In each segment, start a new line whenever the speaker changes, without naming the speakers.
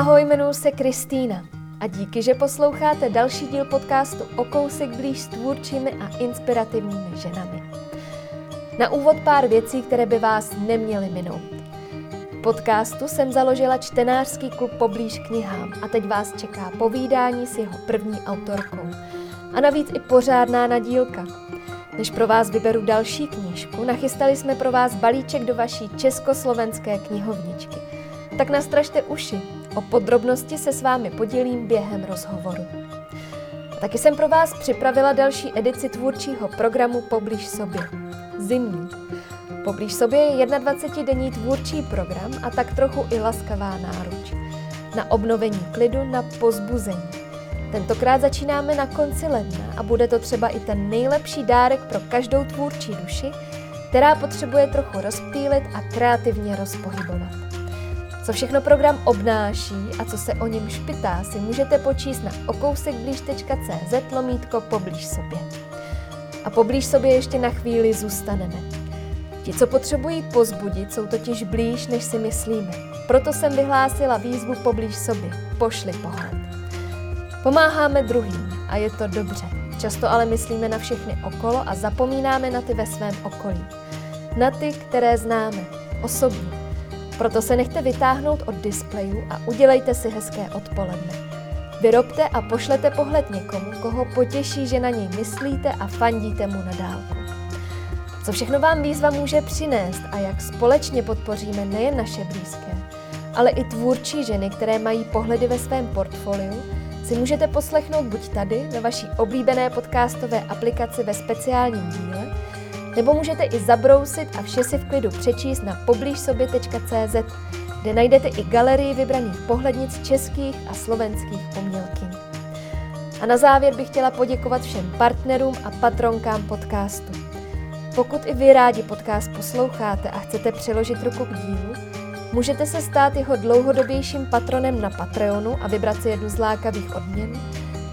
Ahoj, jmenuji se Kristýna a díky, že posloucháte další díl podcastu O kousek blíž s tvůrčími a inspirativními ženami. Na úvod pár věcí, které by vás neměly minout. Podcastu jsem založila čtenářský klub poblíž knihám a teď vás čeká povídání s jeho první autorkou. A navíc i pořádná nadílka. Než pro vás vyberu další knížku, nachystali jsme pro vás balíček do vaší československé knihovničky. Tak nastražte uši, O podrobnosti se s vámi podělím během rozhovoru. A taky jsem pro vás připravila další edici tvůrčího programu Poblíž sobě. Zimní. Poblíž sobě je 21-denní tvůrčí program a tak trochu i laskavá náruč. Na obnovení klidu, na pozbuzení. Tentokrát začínáme na konci ledna a bude to třeba i ten nejlepší dárek pro každou tvůrčí duši, která potřebuje trochu rozptýlit a kreativně rozpohybovat. Co všechno program obnáší a co se o něm špitá, si můžete počíst na okousekblíž.cz lomítko poblíž sobě. A poblíž sobě ještě na chvíli zůstaneme. Ti, co potřebují pozbudit, jsou totiž blíž, než si myslíme. Proto jsem vyhlásila výzvu poblíž sobě. Pošli pohled. Pomáháme druhým a je to dobře. Často ale myslíme na všechny okolo a zapomínáme na ty ve svém okolí. Na ty, které známe, osobní, proto se nechte vytáhnout od displeju a udělejte si hezké odpoledne. Vyrobte a pošlete pohled někomu, koho potěší, že na něj myslíte a fandíte mu na dálku. Co všechno vám výzva může přinést a jak společně podpoříme nejen naše blízké, ale i tvůrčí ženy, které mají pohledy ve svém portfoliu, si můžete poslechnout buď tady, ve vaší oblíbené podcastové aplikaci ve speciálním díle, nebo můžete i zabrousit a vše si v klidu přečíst na poblížsobě.cz, kde najdete i galerii vybraných pohlednic českých a slovenských umělkyň. A na závěr bych chtěla poděkovat všem partnerům a patronkám podcastu. Pokud i vy rádi podcast posloucháte a chcete přiložit ruku k dílu, můžete se stát jeho dlouhodobějším patronem na Patreonu a vybrat si jednu z lákavých odměn,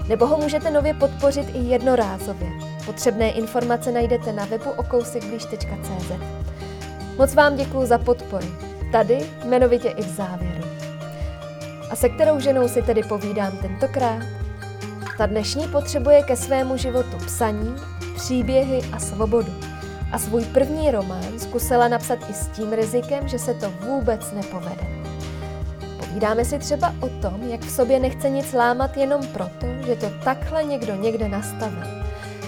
nebo ho můžete nově podpořit i jednorázově. Potřebné informace najdete na webu okousikblíž.cz. Moc vám děkuji za podporu. Tady, jmenovitě i v závěru. A se kterou ženou si tedy povídám tentokrát? Ta dnešní potřebuje ke svému životu psaní, příběhy a svobodu. A svůj první román zkusila napsat i s tím rizikem, že se to vůbec nepovede. Povídáme si třeba o tom, jak v sobě nechce nic lámat jenom proto, že to takhle někdo někde nastavil.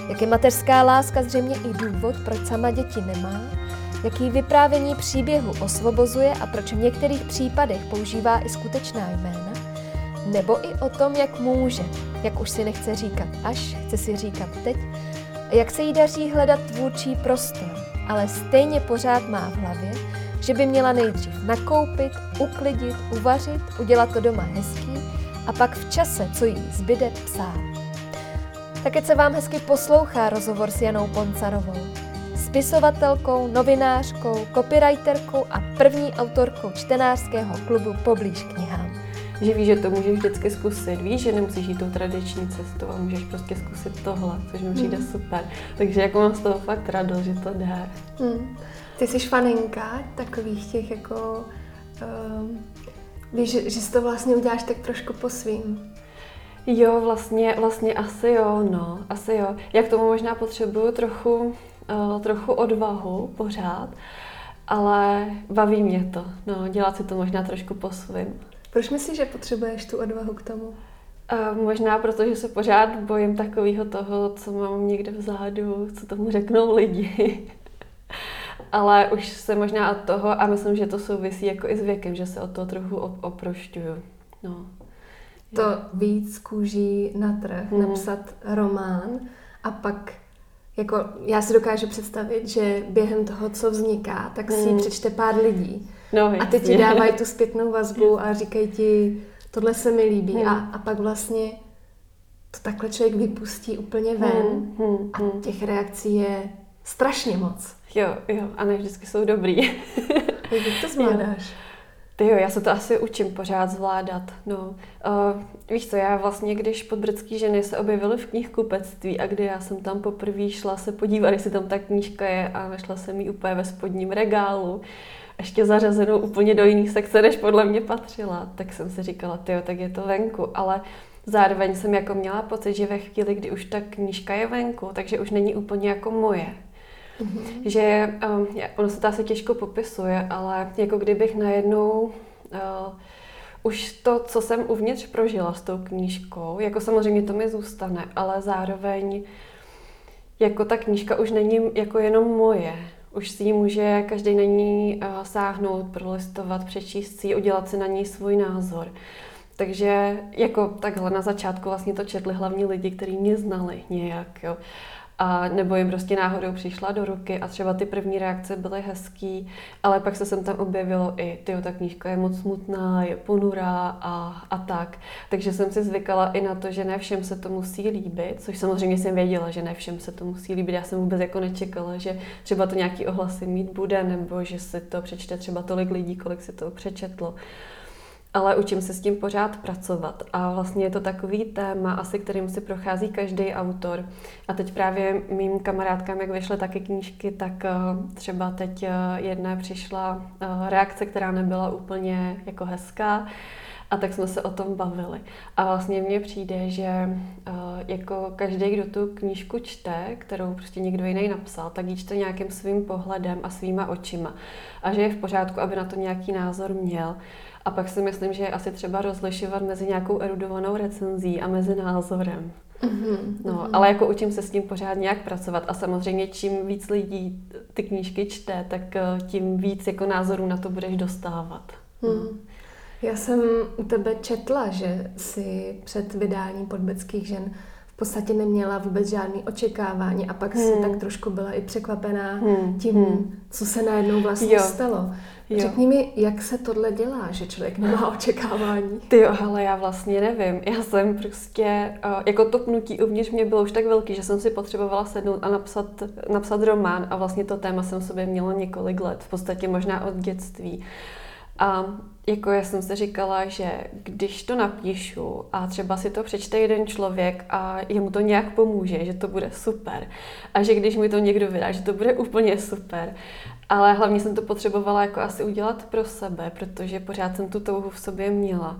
Jak je mateřská láska zřejmě i důvod, proč sama děti nemá, jaký vyprávění příběhu osvobozuje a proč v některých případech používá i skutečná jména, nebo i o tom, jak může, jak už si nechce říkat až, chce si říkat teď, a jak se jí daří hledat tvůrčí prostor, ale stejně pořád má v hlavě, že by měla nejdřív nakoupit, uklidit, uvařit, udělat to doma hezký a pak v čase, co jí zbyde, psát. Také se vám hezky poslouchá rozhovor s Janou Poncarovou, spisovatelkou, novinářkou, copywriterkou a první autorkou čtenářského klubu Poblíž knihám.
Že víš, že to můžeš vždycky zkusit. Víš, že nemusíš jít tou tradiční cestou a můžeš prostě zkusit tohle, což mi přijde hmm. super. Takže jako mám z toho fakt radost, že to jde. Hmm.
Ty jsi faninka takových těch jako... Um, víš, že, že si to vlastně uděláš tak trošku po svým.
Jo, vlastně, vlastně asi jo, no, asi jo. Jak tomu možná potřebuju trochu, uh, trochu odvahu pořád, ale baví mě to, no, dělat si to možná trošku po svým.
Proč myslíš, že potřebuješ tu odvahu k tomu?
Uh, možná proto, že se pořád bojím takového toho, co mám někde vzadu, co tomu řeknou lidi. ale už se možná od toho, a myslím, že to souvisí jako i s věkem, že se od toho trochu oprošťuju. No.
To víc kůží na trh, hmm. napsat román a pak jako já si dokážu představit, že během toho, co vzniká, tak si hmm. přečte pár lidí. No, a ty ti dávají tu zpětnou vazbu a říkají ti, tohle se mi líbí. Hmm. A, a pak vlastně to takhle člověk vypustí úplně ven hmm. Hmm. a hmm. těch reakcí je strašně moc.
Jo, jo, a ne vždycky jsou dobrý.
Jak to zvládáš?
Ty jo, já se to asi učím pořád zvládat. No. Uh, víš co, já vlastně, když podbrdský ženy se objevily v knihkupectví a kdy já jsem tam poprvé šla se podívat, jestli tam ta knížka je a našla jsem ji úplně ve spodním regálu, ještě zařazenou úplně do jiný sekce, než podle mě patřila. Tak jsem si říkala, ty tak je to venku, ale zároveň jsem jako měla pocit, že ve chvíli, kdy už ta knížka je venku, takže už není úplně jako moje. Mm-hmm. Že um, ono se to asi těžko popisuje, ale jako kdybych najednou uh, už to, co jsem uvnitř prožila s tou knížkou, jako samozřejmě to mi zůstane, ale zároveň jako ta knížka už není jako jenom moje. Už si ji může každý na ní uh, sáhnout, prolistovat, přečíst si udělat si na ní svůj názor. Takže jako takhle na začátku vlastně to četli hlavní lidi, kteří mě znali nějak, jo a nebo jim prostě náhodou přišla do ruky a třeba ty první reakce byly hezký, ale pak se sem tam objevilo i, ty ta knížka je moc smutná, je ponurá a, a tak. Takže jsem si zvykala i na to, že ne všem se to musí líbit, což samozřejmě jsem věděla, že ne všem se to musí líbit. Já jsem vůbec jako nečekala, že třeba to nějaký ohlasy mít bude, nebo že se to přečte třeba tolik lidí, kolik si to přečetlo ale učím se s tím pořád pracovat. A vlastně je to takový téma, asi kterým si prochází každý autor. A teď právě mým kamarádkám, jak vyšly taky knížky, tak eh, třeba teď eh, jedné přišla eh, reakce, která nebyla úplně jako hezká. A tak jsme se o tom bavili. A vlastně mně přijde, že jako každý, kdo tu knížku čte, kterou prostě někdo jiný napsal, tak ji čte nějakým svým pohledem a svýma očima. A že je v pořádku, aby na to nějaký názor měl. A pak si myslím, že je asi třeba rozlišovat mezi nějakou erudovanou recenzí a mezi názorem. Mm-hmm. No, mm-hmm. ale jako učím se s tím pořád nějak pracovat a samozřejmě čím víc lidí ty knížky čte, tak eh, tím víc jako názorů na to budeš dostávat. Mm.
Já jsem u tebe četla, že si před vydáním podbeckých žen v podstatě neměla vůbec žádný očekávání a pak hmm. si tak trošku byla i překvapená hmm. tím, hmm. co se najednou vlastně jo. stalo. Jo. Řekni mi, jak se tohle dělá, že člověk nemá očekávání?
Ty jo, ale já vlastně nevím. Já jsem prostě, uh, jako to pnutí uvnitř mě bylo už tak velký, že jsem si potřebovala sednout a napsat, napsat román a vlastně to téma jsem sobě měla několik let, v podstatě možná od dětství. A jako já jsem si říkala, že když to napíšu a třeba si to přečte jeden člověk a jemu to nějak pomůže, že to bude super. A že když mi to někdo vydá, že to bude úplně super. Ale hlavně jsem to potřebovala jako asi udělat pro sebe, protože pořád jsem tu touhu v sobě měla.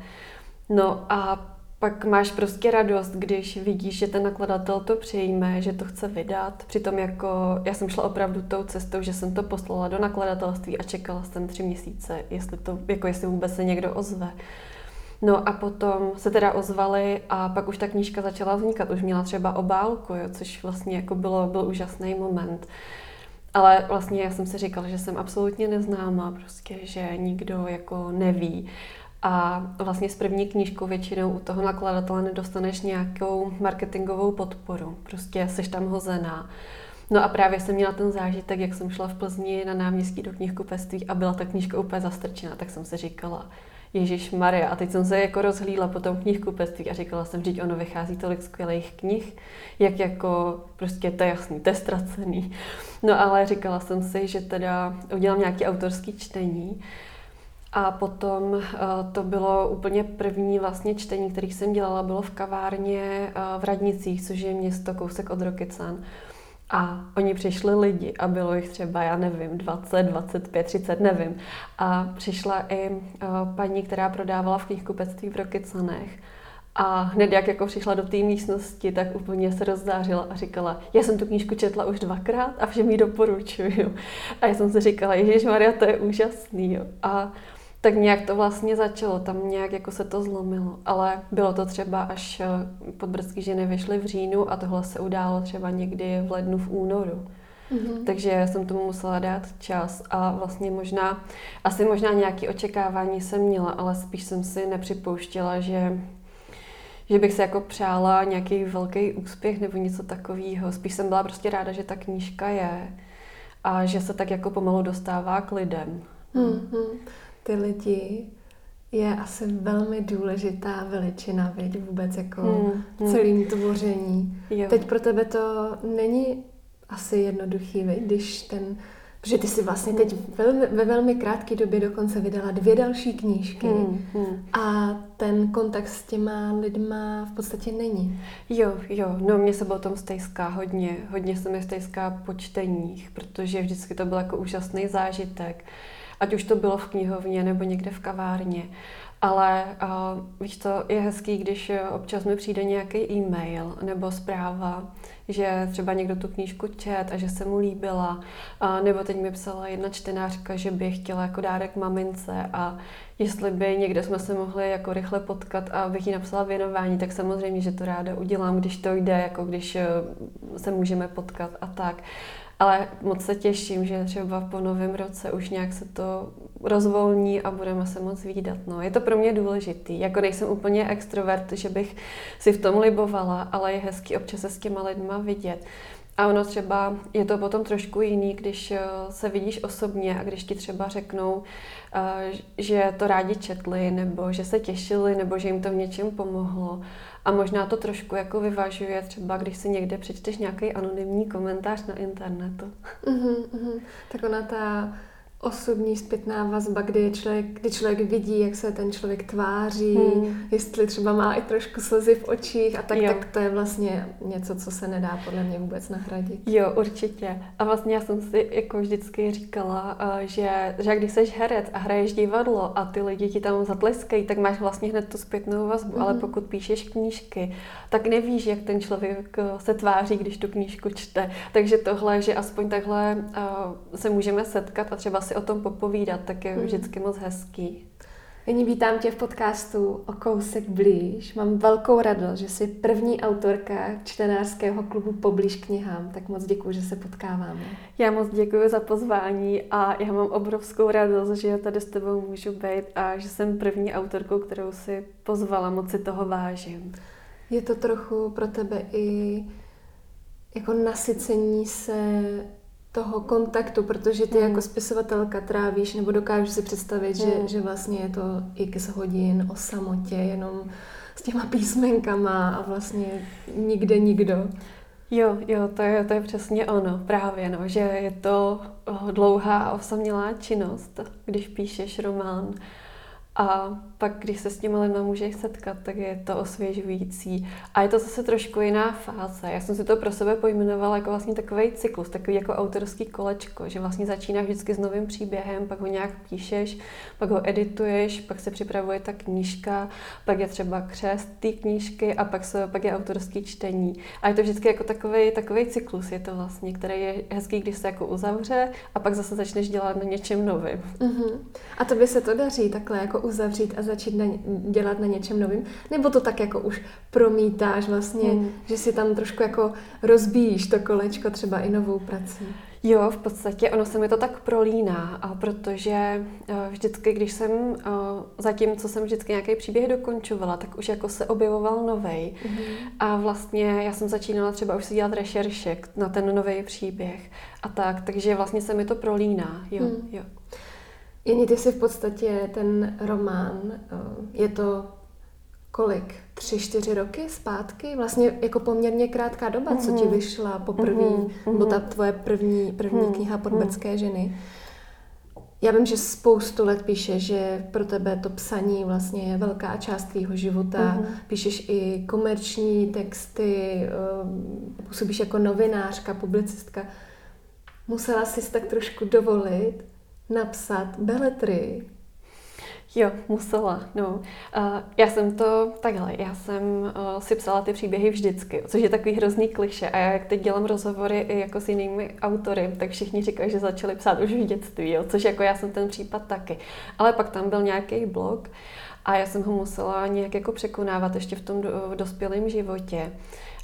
No a pak máš prostě radost, když vidíš, že ten nakladatel to přijme, že to chce vydat. Přitom jako já jsem šla opravdu tou cestou, že jsem to poslala do nakladatelství a čekala jsem tři měsíce, jestli to, jako jestli vůbec se někdo ozve. No a potom se teda ozvali a pak už ta knížka začala vznikat. Už měla třeba obálku, jo, což vlastně jako bylo, byl úžasný moment. Ale vlastně já jsem si říkala, že jsem absolutně neznámá, prostě, že nikdo jako neví. A vlastně s první knížkou většinou u toho nakladatele nedostaneš nějakou marketingovou podporu. Prostě jsi tam hozená. No a právě jsem měla ten zážitek, jak jsem šla v Plzni na náměstí do knihkupectví a byla ta knížka úplně zastrčená, tak jsem si říkala, Ježíš Maria. A teď jsem se jako rozhlídla po tom knihkupectví a říkala jsem, že ono vychází tolik skvělých knih, jak jako prostě to je jasný, to je ztracený. No ale říkala jsem si, že teda udělám nějaký autorský čtení. A potom uh, to bylo úplně první vlastně čtení, který jsem dělala, bylo v kavárně uh, v Radnicích, což je město kousek od Rokycan. A oni přišli lidi a bylo jich třeba, já nevím, 20, 25, 30, nevím. A přišla i uh, paní, která prodávala v knihkupectví v Rokycanech. A hned jak jako přišla do té místnosti, tak úplně se rozzářila a říkala, já jsem tu knížku četla už dvakrát a všem ji doporučuju. A já jsem si říkala, Ježíš Maria, to je úžasný. A tak nějak to vlastně začalo, tam nějak jako se to zlomilo, ale bylo to třeba až eh, podbrzky ženy vyšly v říjnu a tohle se událo třeba někdy v lednu, v únoru. Mm-hmm. Takže jsem tomu musela dát čas a vlastně možná, asi možná nějaké očekávání jsem měla, ale spíš jsem si nepřipouštěla, že že bych se jako přála nějaký velký úspěch nebo něco takového. Spíš jsem byla prostě ráda, že ta knížka je a že se tak jako pomalu dostává k lidem. Mm-hmm
ty lidi je asi velmi důležitá veličina, věď, vůbec jako hmm, hmm. celým tvoření. Jo. Teď pro tebe to není asi jednoduchý, věď, když ten Protože ty si vlastně teď velmi, ve velmi krátké době dokonce vydala dvě další knížky hmm, hmm. a ten kontakt s těma lidma v podstatě není.
Jo, jo, no mě se potom stejská hodně, hodně se mi stejská po čteních, protože vždycky to byl jako úžasný zážitek ať už to bylo v knihovně nebo někde v kavárně. Ale uh, víš to, je hezký, když občas mi přijde nějaký e-mail nebo zpráva, že třeba někdo tu knížku čet a že se mu líbila. A nebo teď mi psala jedna čtenářka, že by chtěla jako dárek mamince a jestli by někde jsme se mohli jako rychle potkat a bych jí napsala věnování, tak samozřejmě, že to ráda udělám, když to jde, jako když eh, se můžeme potkat a tak. Ale moc se těším, že třeba po novém roce už nějak se to rozvolní a budeme se moc výdat. No, je to pro mě důležitý. Jako nejsem úplně extrovert, že bych si v tom libovala, ale je hezký občas se s těma lidma vidět. A ono třeba je to potom trošku jiný, když eh, se vidíš osobně a když ti třeba řeknou, eh, že to rádi četli, nebo že se těšili, nebo že jim to v něčem pomohlo. A možná to trošku jako vyvažuje třeba, když si někde přečteš nějaký anonymní komentář na internetu.
Uh-huh, uh-huh. Tak ona ta osobní zpětná vazba, kdy, člověk, kdy člověk vidí, jak se ten člověk tváří, hmm. jestli třeba má i trošku slzy v očích a tak, tak to je vlastně něco, co se nedá podle mě vůbec nahradit.
Jo, určitě. A vlastně já jsem si jako vždycky říkala, eh, že, že když jsi herec a hraješ divadlo a ty lidi ti tam zatleskají, tak máš vlastně hned tu zpětnou vazbu, hmm. ale pokud píšeš knížky, tak nevíš, jak ten člověk eh, se tváří, když tu knížku čte. Takže tohle, že aspoň takhle uh, se můžeme setkat a třeba si o tom popovídat, tak je hmm. vždycky moc hezký.
Nyní vítám tě v podcastu o kousek blíž. Mám velkou radost, že jsi první autorka čtenářského klubu Poblíž knihám, tak moc děkuji, že se potkáváme.
Já moc děkuji za pozvání a já mám obrovskou radost, že tady s tebou můžu být a že jsem první autorkou, kterou si pozvala, moc si toho vážím.
Je to trochu pro tebe i jako nasycení se toho kontaktu, protože ty hmm. jako spisovatelka trávíš, nebo dokážeš si představit, hmm. že, že vlastně je to x hodin o samotě, jenom s těma písmenkama a vlastně nikde nikdo.
Jo, jo, to je, to je přesně ono, právě, no, že je to dlouhá a osamělá činnost, když píšeš román. A pak, když se s těmi lidmi můžeš setkat, tak je to osvěžující. A je to zase trošku jiná fáze. Já jsem si to pro sebe pojmenovala jako vlastně takový cyklus, takový jako autorský kolečko, že vlastně začínáš vždycky s novým příběhem, pak ho nějak píšeš, pak ho edituješ, pak se připravuje ta knížka, pak je třeba křest té knížky a pak, se, pak je autorský čtení. A je to vždycky jako takový, takový cyklus, je to vlastně, který je hezký, když se jako uzavře a pak zase začneš dělat na něčem novým.
Uh-huh. A to by se to daří takhle jako uzavřít a začít na, dělat na něčem novým? Nebo to tak jako už promítáš vlastně, hmm. že si tam trošku jako rozbíjíš to kolečko třeba i novou prací?
Jo, v podstatě ono se mi to tak prolíná, a protože eh, vždycky, když jsem eh, zatím, co jsem vždycky nějaký příběh dokončovala, tak už jako se objevoval novej. Mm-hmm. A vlastně já jsem začínala třeba už si dělat rešerše na ten nový příběh a tak, takže vlastně se mi to prolíná, jo, mm. jo.
Jení, ty si v podstatě ten román, eh, je to kolik? Tři, čtyři roky zpátky? Vlastně jako poměrně krátká doba, mm-hmm. co ti mhm. vyšla poprvé, mm-hmm. nebo ta tvoje první, první mm-hmm. kniha Podbecké ženy. Já vím, že spoustu let píše, že pro tebe to psaní vlastně je velká část tvýho života. Mm-hmm. Píšeš i komerční texty, eh, působíš jako novinářka, publicistka. Musela jsi tak trošku dovolit, napsat beletry.
Jo, musela, no. Uh, já jsem to takhle, já jsem uh, si psala ty příběhy vždycky, což je takový hrozný kliše. A já jak teď dělám rozhovory i jako s jinými autory, tak všichni říkají, že začali psát už v dětství, jo, což jako já jsem ten případ taky. Ale pak tam byl nějaký blog a já jsem ho musela nějak jako překonávat ještě v tom do, dospělém životě.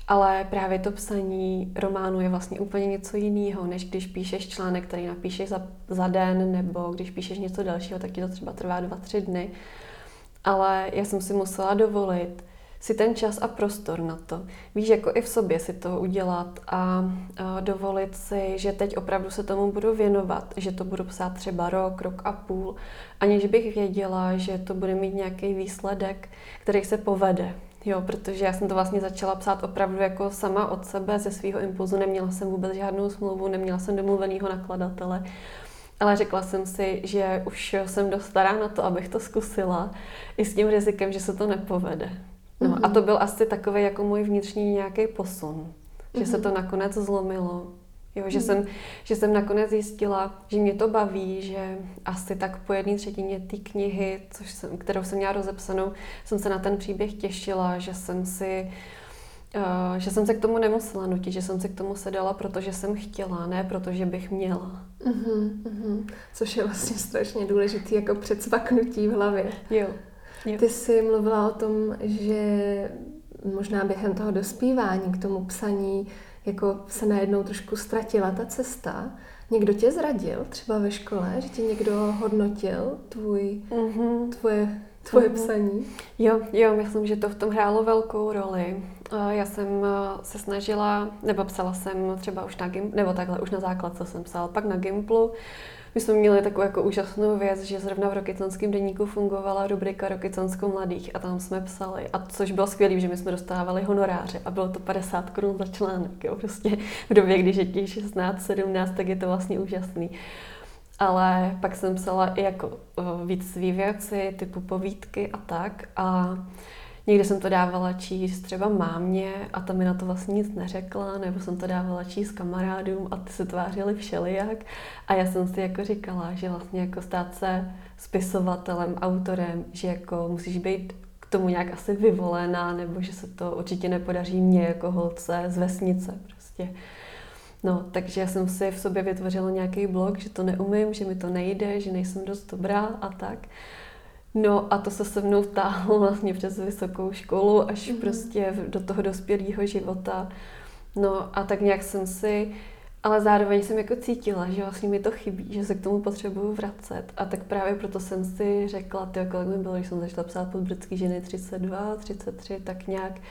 Ale právě to psaní románu je vlastně úplně něco jiného, než když píšeš článek, který napíšeš za, za den, nebo když píšeš něco dalšího, tak ti to třeba trvá dva, tři dny. Ale já jsem si musela dovolit si ten čas a prostor na to. Víš, jako i v sobě si to udělat a, a dovolit si, že teď opravdu se tomu budu věnovat, že to budu psát třeba rok, rok a půl, aniž bych věděla, že to bude mít nějaký výsledek, který se povede. Jo, protože já jsem to vlastně začala psát opravdu jako sama od sebe, ze svého impulzu. Neměla jsem vůbec žádnou smlouvu, neměla jsem domluvenýho nakladatele. Ale řekla jsem si, že už jsem dost stará na to, abych to zkusila, i s tím rizikem, že se to nepovede. No, mm-hmm. A to byl asi takový jako můj vnitřní nějaký posun, že mm-hmm. se to nakonec zlomilo, Jo, že, hmm. jsem, že jsem nakonec zjistila, že mě to baví, že asi tak po jedné třetině té knihy, což jsem, kterou jsem měla rozepsanou, jsem se na ten příběh těšila, že jsem si Uh, že jsem se k tomu nemusela nutit, že jsem se k tomu sedala, protože jsem chtěla, ne protože bych měla.
Uh-huh, uh-huh. Což je vlastně strašně důležitý jako předsvaknutí v hlavě.
Jo. jo.
Ty jsi mluvila o tom, že možná během toho dospívání k tomu psaní jako se najednou trošku ztratila ta cesta. Někdo tě zradil třeba ve škole, že tě někdo hodnotil tvůj, uh-huh. tvoje, tvoje uh-huh. psaní?
Jo, jo, myslím, že to v tom hrálo velkou roli. Já jsem se snažila, nebo psala jsem třeba už na Gimplu, nebo takhle, už na základce jsem psala, pak na Gimplu. My jsme měli takovou jako úžasnou věc, že zrovna v Rokycanském denníku fungovala rubrika Rokycansko mladých a tam jsme psali. A což bylo skvělé, že my jsme dostávali honoráře a bylo to 50 korun za článek. Jo. Prostě v době, když je těch 16, 17, tak je to vlastně úžasný. Ale pak jsem psala i jako víc svý věci, typu povídky a tak. A Někdy jsem to dávala číst třeba mámě a ta mi na to vlastně nic neřekla, nebo jsem to dávala číst kamarádům a ty se tvářili všelijak. A já jsem si jako říkala, že vlastně jako stát se spisovatelem, autorem, že jako musíš být k tomu nějak asi vyvolená, nebo že se to určitě nepodaří mně jako holce z vesnice prostě. No, takže jsem si v sobě vytvořila nějaký blog, že to neumím, že mi to nejde, že nejsem dost dobrá a tak. No a to se se mnou táhlo vlastně přes vysokou školu až mm-hmm. prostě do toho dospělého života. No a tak nějak jsem si, ale zároveň jsem jako cítila, že vlastně mi to chybí, že se k tomu potřebuju vracet. A tak právě proto jsem si řekla, ty kolik mi bylo, když jsem začala psát pod britský ženy 32, 33, tak nějak,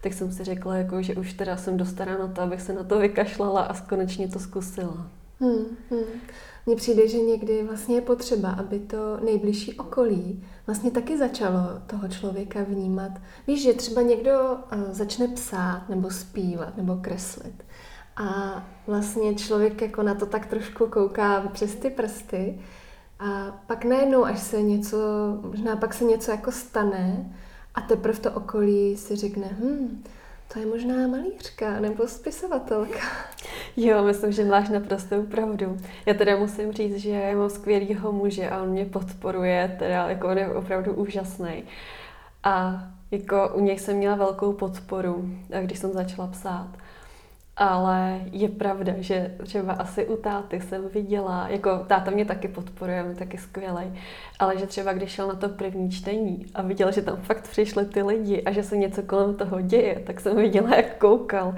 tak jsem si řekla, jako, že už teda jsem dostala na to, abych se na to vykašlala a konečně to zkusila.
Hmm, hmm. Mně přijde, že někdy vlastně je potřeba, aby to nejbližší okolí vlastně taky začalo toho člověka vnímat. Víš, že třeba někdo eh, začne psát nebo zpívat nebo kreslit a vlastně člověk jako na to tak trošku kouká přes ty prsty a pak najednou, až se něco, možná pak se něco jako stane a teprve to okolí si řekne, hm, to je možná malířka nebo spisovatelka.
Jo, myslím, že máš naprosto pravdu. Já teda musím říct, že mám skvělýho muže a on mě podporuje, teda jako on je opravdu úžasný. A jako u něj jsem měla velkou podporu, když jsem začala psát. Ale je pravda, že třeba asi u táty jsem viděla, jako táta mě taky podporuje, mě taky skvělej, ale že třeba když šel na to první čtení a viděl, že tam fakt přišli ty lidi a že se něco kolem toho děje, tak jsem viděla, jak koukal.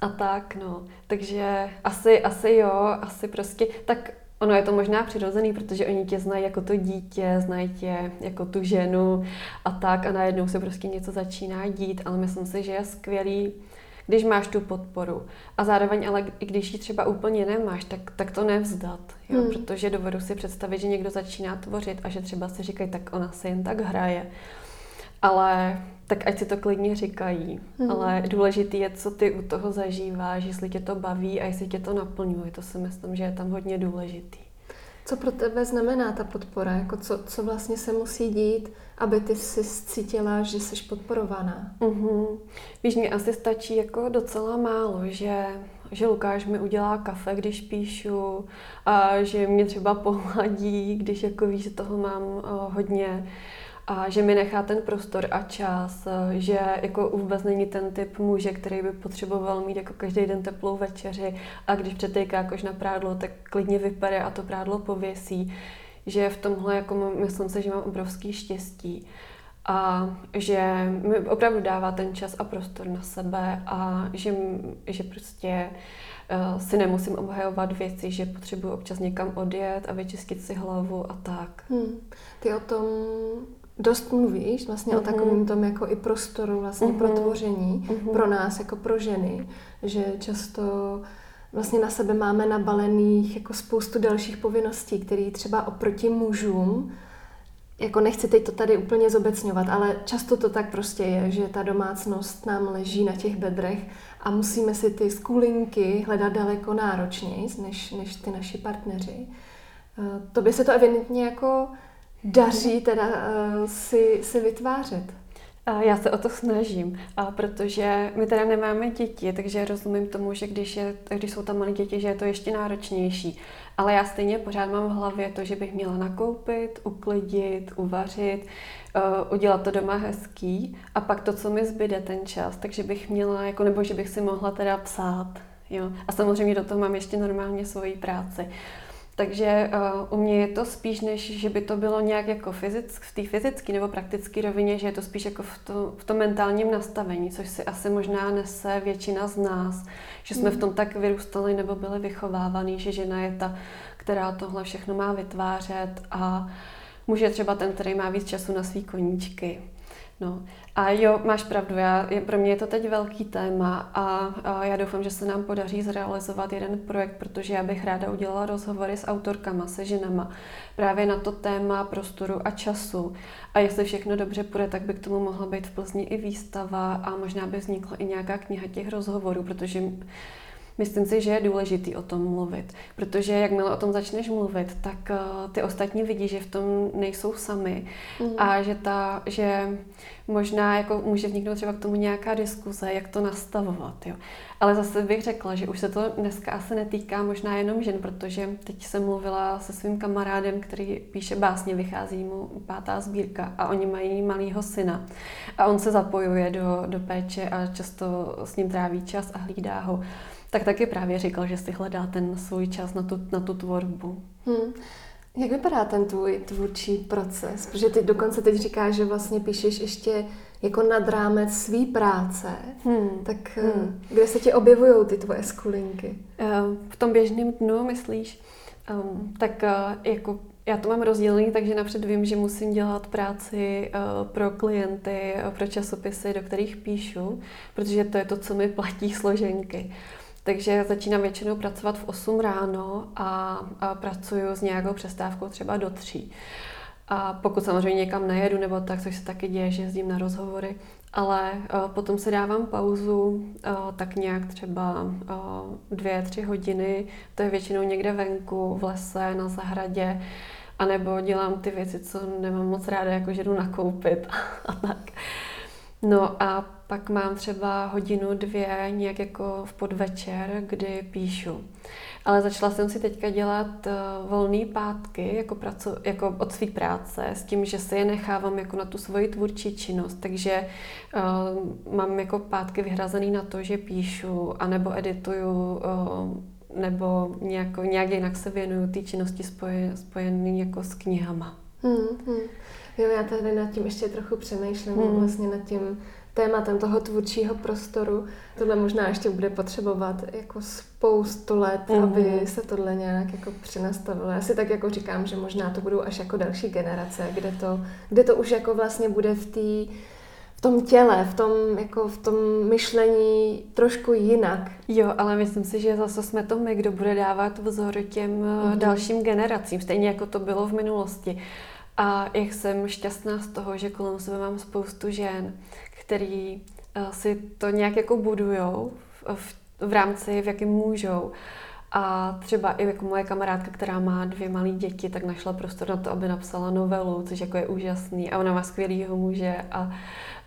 A tak, no. Takže asi, asi jo, asi prostě, tak Ono je to možná přirozený, protože oni tě znají jako to dítě, znají tě jako tu ženu a tak a najednou se prostě něco začíná dít, ale myslím si, že je skvělý když máš tu podporu. A zároveň ale i když ji třeba úplně nemáš, tak, tak to nevzdat. Jo? Hmm. Protože dovedu si představit, že někdo začíná tvořit a že třeba si říkají, tak ona se jen tak hraje. Ale tak ať si to klidně říkají. Hmm. Ale důležitý je, co ty u toho zažíváš, jestli tě to baví a jestli tě to naplňuje. To si myslím, že je tam hodně důležitý.
Co pro tebe znamená ta podpora? Jako co, co vlastně se musí dít, aby ty si cítila, že jsi podporovaná?
Mm-hmm. Víš, mi asi stačí jako docela málo, že, že Lukáš mi udělá kafe, když píšu, a že mě třeba pohladí, když jako ví, že toho mám uh, hodně a že mi nechá ten prostor a čas, že jako vůbec není ten typ muže, který by potřeboval mít jako každý den teplou večeři a když přetejká jakož na prádlo, tak klidně vypere a to prádlo pověsí. Že v tomhle jako myslím si, že mám obrovský štěstí a že mi opravdu dává ten čas a prostor na sebe a že, že prostě uh, si nemusím obhajovat věci, že potřebuji občas někam odjet a vyčistit si hlavu a tak. Hmm.
Ty o tom dost mluvíš vlastně uh-huh. o mhm. takovém tom jako i prostoru vlastně uh-huh. pro tvoření uh-huh. pro nás jako pro ženy, že často vlastně na sebe máme nabalených jako spoustu dalších povinností, které třeba oproti mužům jako nechci teď to tady úplně zobecňovat, ale často to tak prostě je, že ta domácnost nám leží na těch bedrech a musíme si ty skulinky hledat daleko náročněji než, než ty naši partneři. Eh, to by se to evidentně jako daří teda uh, si, si vytvářet?
Já se o to snažím, protože my teda nemáme děti, takže rozumím tomu, že když, je, když jsou tam malé děti, že je to ještě náročnější. Ale já stejně pořád mám v hlavě to, že bych měla nakoupit, uklidit, uvařit, eh, udělat to doma hezký a pak to, co mi zbyde ten čas, takže bych měla, jako, nebo že bych si mohla teda psát. Jo. A samozřejmě do toho mám ještě normálně svoji práci. Takže uh, u mě je to spíš, než že by to bylo nějak jako fyzick, v té fyzické nebo praktické rovině, že je to spíš jako v, to, v tom mentálním nastavení, což si asi možná nese většina z nás, že jsme v tom tak vyrůstali nebo byli vychovávaní, že žena je ta, která tohle všechno má vytvářet a muž je třeba ten, který má víc času na svý koníčky. No. A jo, máš pravdu, já, pro mě je to teď velký téma a, a já doufám, že se nám podaří zrealizovat jeden projekt, protože já bych ráda udělala rozhovory s autorkama, se ženama, právě na to téma prostoru a času. A jestli všechno dobře půjde, tak by k tomu mohla být v Plzni i výstava a možná by vznikla i nějaká kniha těch rozhovorů, protože Myslím si, že je důležitý o tom mluvit, protože jakmile o tom začneš mluvit, tak uh, ty ostatní vidí, že v tom nejsou sami mm. a že, ta, že možná jako může vzniknout třeba k tomu nějaká diskuze, jak to nastavovat. Jo. Ale zase bych řekla, že už se to dneska asi netýká možná jenom žen, protože teď jsem mluvila se svým kamarádem, který píše básně, vychází mu pátá sbírka a oni mají malýho syna. A on se zapojuje do, do péče a často s ním tráví čas a hlídá ho tak taky právě říkal, že si hledá ten svůj čas na tu, na tu tvorbu. Hmm.
Jak vypadá ten tvůj tvůrčí proces? Protože ty dokonce teď říkáš, že vlastně píšeš ještě jako nad rámec svý práce. Hmm. Tak eh, hmm. kde se ti objevují ty tvoje skulinky?
Eh, v tom běžném dnu, myslíš? Um, tak uh, jako já to mám rozdělený, takže napřed vím, že musím dělat práci uh, pro klienty, uh, pro časopisy, do kterých píšu, protože to je to, co mi platí složenky. Takže začínám většinou pracovat v 8 ráno a, a pracuju s nějakou přestávkou třeba do 3. A pokud samozřejmě někam nejedu nebo tak, což se taky děje, že jezdím na rozhovory, ale uh, potom si dávám pauzu, uh, tak nějak třeba uh, dvě, tři hodiny, to je většinou někde venku, v lese, na zahradě, anebo dělám ty věci, co nemám moc ráda, jako že jdu nakoupit a tak. No a pak mám třeba hodinu, dvě nějak jako v podvečer, kdy píšu. Ale začala jsem si teďka dělat uh, volné pátky jako, pracu, jako od své práce s tím, že si je nechávám jako na tu svoji tvůrčí činnost. Takže uh, mám jako pátky vyhrazený na to, že píšu anebo edituju uh, nebo nějak, nějak jinak se věnuju té činnosti spoje, spojené jako s knihama. Hmm,
hmm. Jo, já tady nad tím ještě trochu přemýšlím, hmm. vlastně nad tím tématem toho tvůrčího prostoru. Tohle možná ještě bude potřebovat jako spoustu let, mm-hmm. aby se tohle nějak jako přenastavilo. Já si tak jako říkám, že možná to budou až jako další generace, kde to, kde to už jako vlastně bude v té v tom těle, v tom, jako v tom myšlení trošku jinak.
Jo, ale myslím si, že zase jsme to my, kdo bude dávat vzor těm mm-hmm. dalším generacím, stejně jako to bylo v minulosti. A jak jsem šťastná z toho, že kolem sebe mám spoustu žen, který uh, si to nějak jako budujou v, v, v rámci, v jakém můžou. A třeba i jako moje kamarádka, která má dvě malé děti, tak našla prostor na to, aby napsala novelu, což jako je úžasný. A ona má skvělýho muže a,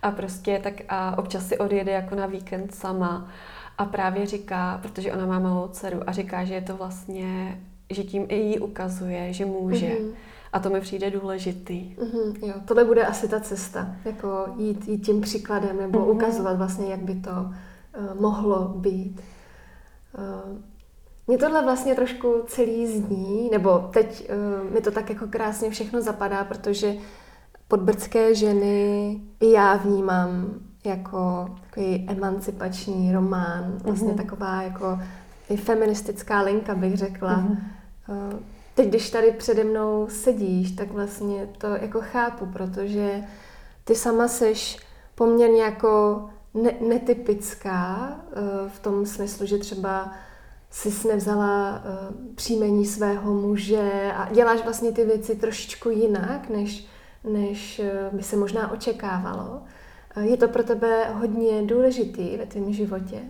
a prostě tak a občas si odjede jako na víkend sama. A právě říká, protože ona má malou dceru a říká, že je to vlastně, že tím i jí ukazuje, že může. Mm-hmm a to mi přijde důležitý.
Mm-hmm, jo, tohle bude asi ta cesta, jako jít, jít tím příkladem nebo mm-hmm. ukazovat vlastně, jak by to uh, mohlo být. Uh, mně tohle vlastně trošku celý zní, nebo teď uh, mi to tak jako krásně všechno zapadá, protože podbrdské ženy i já vnímám jako takový emancipační román, vlastně mm-hmm. taková jako i feministická linka, bych řekla. Mm-hmm. Uh, teď, když tady přede mnou sedíš, tak vlastně to jako chápu, protože ty sama seš poměrně jako ne- netypická uh, v tom smyslu, že třeba jsi nevzala uh, příjmení svého muže a děláš vlastně ty věci trošičku jinak, než, než uh, by se možná očekávalo. Je to pro tebe hodně důležitý ve tvém životě?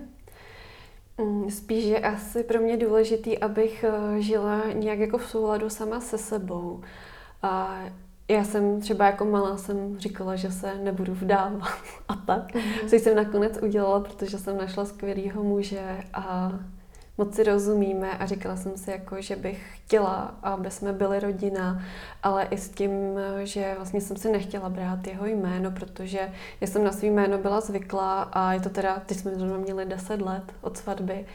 Mm, spíš je asi pro mě důležitý, abych eh, žila nějak jako v souladu sama se sebou. A já jsem třeba jako malá jsem říkala, že se nebudu vdávat a tak. Mm-hmm. Což jsem nakonec udělala, protože jsem našla skvělého muže a moc si rozumíme a říkala jsem si jako, že bych chtěla, aby jsme byli rodina, ale i s tím, že vlastně jsem si nechtěla brát jeho jméno, protože já jsem na svý jméno byla zvyklá a je to teda, teď jsme zrovna měli 10 let od svatby,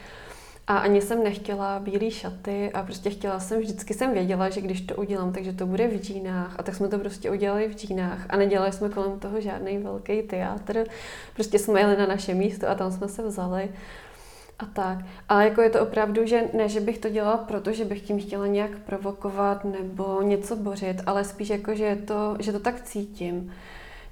a ani jsem nechtěla bílé šaty a prostě chtěla jsem, vždycky jsem věděla, že když to udělám, takže to bude v džínách. A tak jsme to prostě udělali v džínách a nedělali jsme kolem toho žádný velký teátr. Prostě jsme jeli na naše místo a tam jsme se vzali a tak. Ale jako je to opravdu, že ne, že bych to dělala proto, že bych tím chtěla nějak provokovat nebo něco bořit, ale spíš jako, že, je to, že to tak cítím.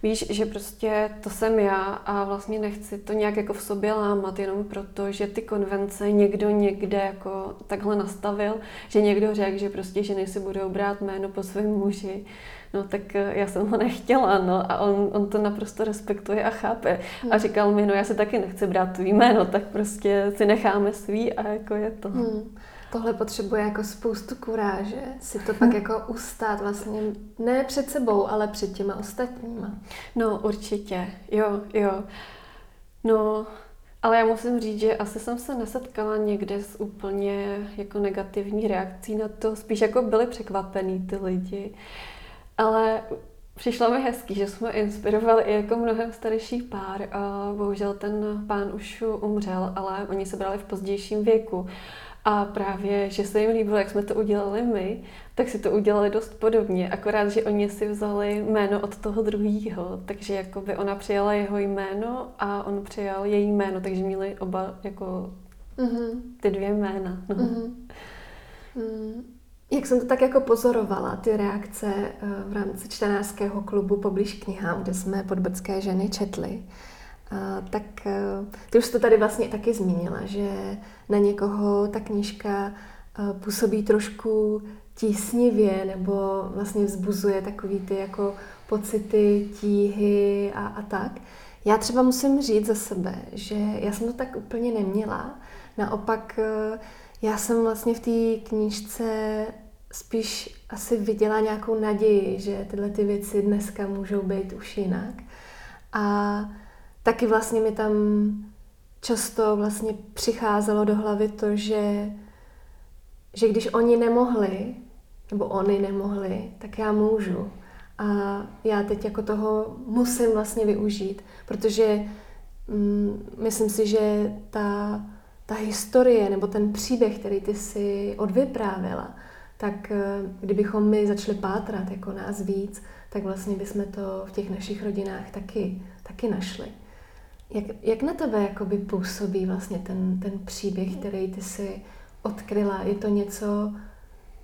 Víš, že prostě to jsem já a vlastně nechci to nějak jako v sobě lámat jenom proto, že ty konvence někdo někde jako takhle nastavil, že někdo řekl, že prostě ženy si budou brát jméno po svém muži. No tak eh, já jsem ho nechtěla, no a on, on to naprosto respektuje a chápe. Hmm. A říkal mi, no já se taky nechci brát tvý jméno, tak prostě si necháme svý a jako je to. Hmm.
Tohle potřebuje jako spoustu kuráže, si to pak jako ustát vlastně ne před sebou, ale před těma ostatníma.
No určitě, jo, jo. No, ale já musím říct, že asi jsem se nesetkala někde s úplně jako negativní reakcí na to. Spíš jako byli překvapený ty lidi. Ale přišlo mi hezký, že jsme inspirovali i jako mnohem starší pár. A bohužel ten pán už umřel, ale oni se brali v pozdějším věku. A právě, že se jim líbilo, jak jsme to udělali my, tak si to udělali dost podobně, akorát, že oni si vzali jméno od toho druhého, takže jakoby ona přijala jeho jméno a on přijal její jméno, takže měli oba jako mm-hmm. ty dvě jména. No. Mm-hmm.
Mm. Jak jsem to tak jako pozorovala, ty reakce eh, v rámci čtenářského klubu poblíž knihám, kde jsme podbrdské ženy četli, tak eh, ty už to tady vlastně taky zmínila, že na někoho ta knížka eh, působí trošku tísnivě nebo vlastně vzbuzuje takový ty jako pocity tíhy a, a tak. Já třeba musím říct za sebe, že já jsem to tak úplně neměla. Naopak eh, já jsem vlastně v té knížce spíš asi viděla nějakou naději, že tyhle ty věci dneska můžou být už jinak. A taky vlastně mi tam často vlastně přicházelo do hlavy to, že, že když oni nemohli, nebo oni nemohli, tak já můžu. A já teď jako toho musím vlastně využít, protože mm, myslím si, že ta, ta historie nebo ten příběh, který ty si odvyprávila, tak eh, kdybychom my začali pátrat jako nás víc, tak vlastně bychom to v těch našich rodinách taky, taky našli. Jak, jak na tebe jakoby působí vlastně ten, ten příběh, který ty si odkryla? Je to něco,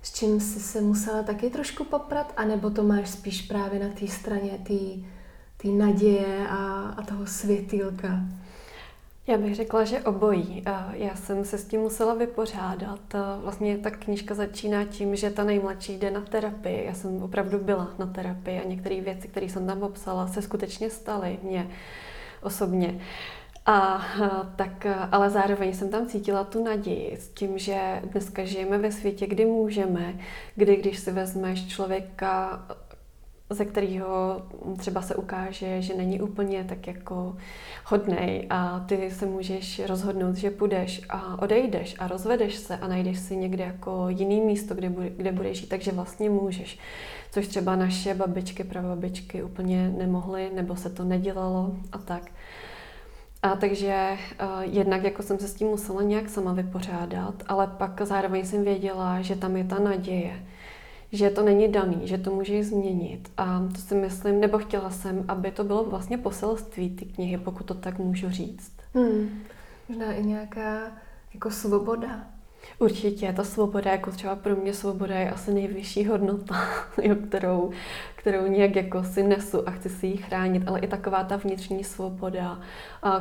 s čím jsi se musela taky trošku poprat, anebo to máš spíš právě na té straně té naděje a, a toho světýlka?
Já bych řekla, že obojí. Já jsem se s tím musela vypořádat. Vlastně ta knížka začíná tím, že ta nejmladší jde na terapii. Já jsem opravdu byla na terapii a některé věci, které jsem tam popsala, se skutečně staly. Mě osobně. A tak, ale zároveň jsem tam cítila tu naději s tím, že dneska žijeme ve světě, kdy můžeme, kdy když si vezmeš člověka, ze kterého třeba se ukáže, že není úplně tak jako hodnej a ty se můžeš rozhodnout, že půjdeš a odejdeš a rozvedeš se a najdeš si někde jako jiný místo, kde, bude, kde budeš žít, takže vlastně můžeš. Což třeba naše babičky, prababičky úplně nemohly, nebo se to nedělalo a tak. A takže uh, jednak jako jsem se s tím musela nějak sama vypořádat, ale pak zároveň jsem věděla, že tam je ta naděje, že to není daný, že to může změnit. A to si myslím, nebo chtěla jsem, aby to bylo vlastně poselství ty knihy, pokud to tak můžu říct. Hmm.
Možná i nějaká jako svoboda
Určitě, ta svoboda, jako třeba pro mě svoboda je asi nejvyšší hodnota, kterou, kterou nějak jako si nesu a chci si ji chránit, ale i taková ta vnitřní svoboda,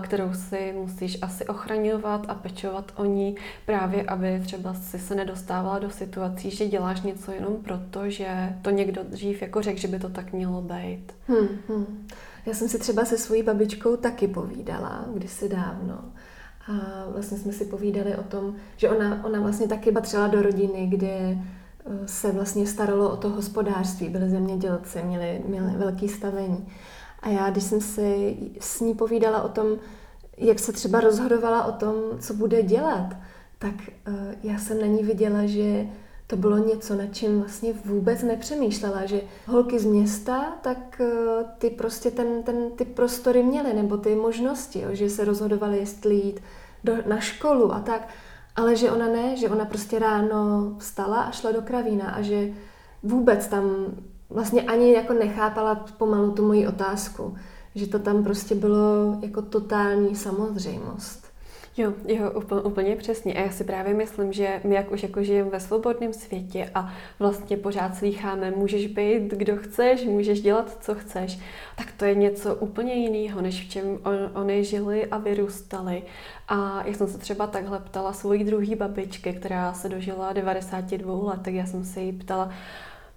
kterou si musíš asi ochraňovat a pečovat o ní, právě aby třeba si se nedostávala do situací, že děláš něco jenom proto, že to někdo dřív jako řekl, že by to tak mělo být. Hmm,
hmm. Já jsem si třeba se svojí babičkou taky povídala, kdysi dávno. A vlastně jsme si povídali o tom, že ona, ona vlastně taky patřila do rodiny, kde se vlastně staralo o to hospodářství, byli zemědělci, měli, měli velký stavení. A já, když jsem si s ní povídala o tom, jak se třeba rozhodovala o tom, co bude dělat, tak uh, já jsem na ní viděla, že to bylo něco, nad čím vlastně vůbec nepřemýšlela, že holky z města, tak uh, ty prostě ten, ten, ty prostory měly, nebo ty možnosti, jo, že se rozhodovaly, jestli jít do, na školu a tak, ale že ona ne, že ona prostě ráno vstala a šla do kravína a že vůbec tam vlastně ani jako nechápala pomalu tu moji otázku, že to tam prostě bylo jako totální samozřejmost.
Jo, jo, úplně, úplně přesně. A já si právě myslím, že my jak už jako žijeme ve svobodném světě a vlastně pořád slýcháme, můžeš být kdo chceš, můžeš dělat, co chceš, tak to je něco úplně jiného, než v čem on, oni žili a vyrůstali. A já jsem se třeba takhle ptala svojí druhý babičky, která se dožila 92 let, tak já jsem se jí ptala,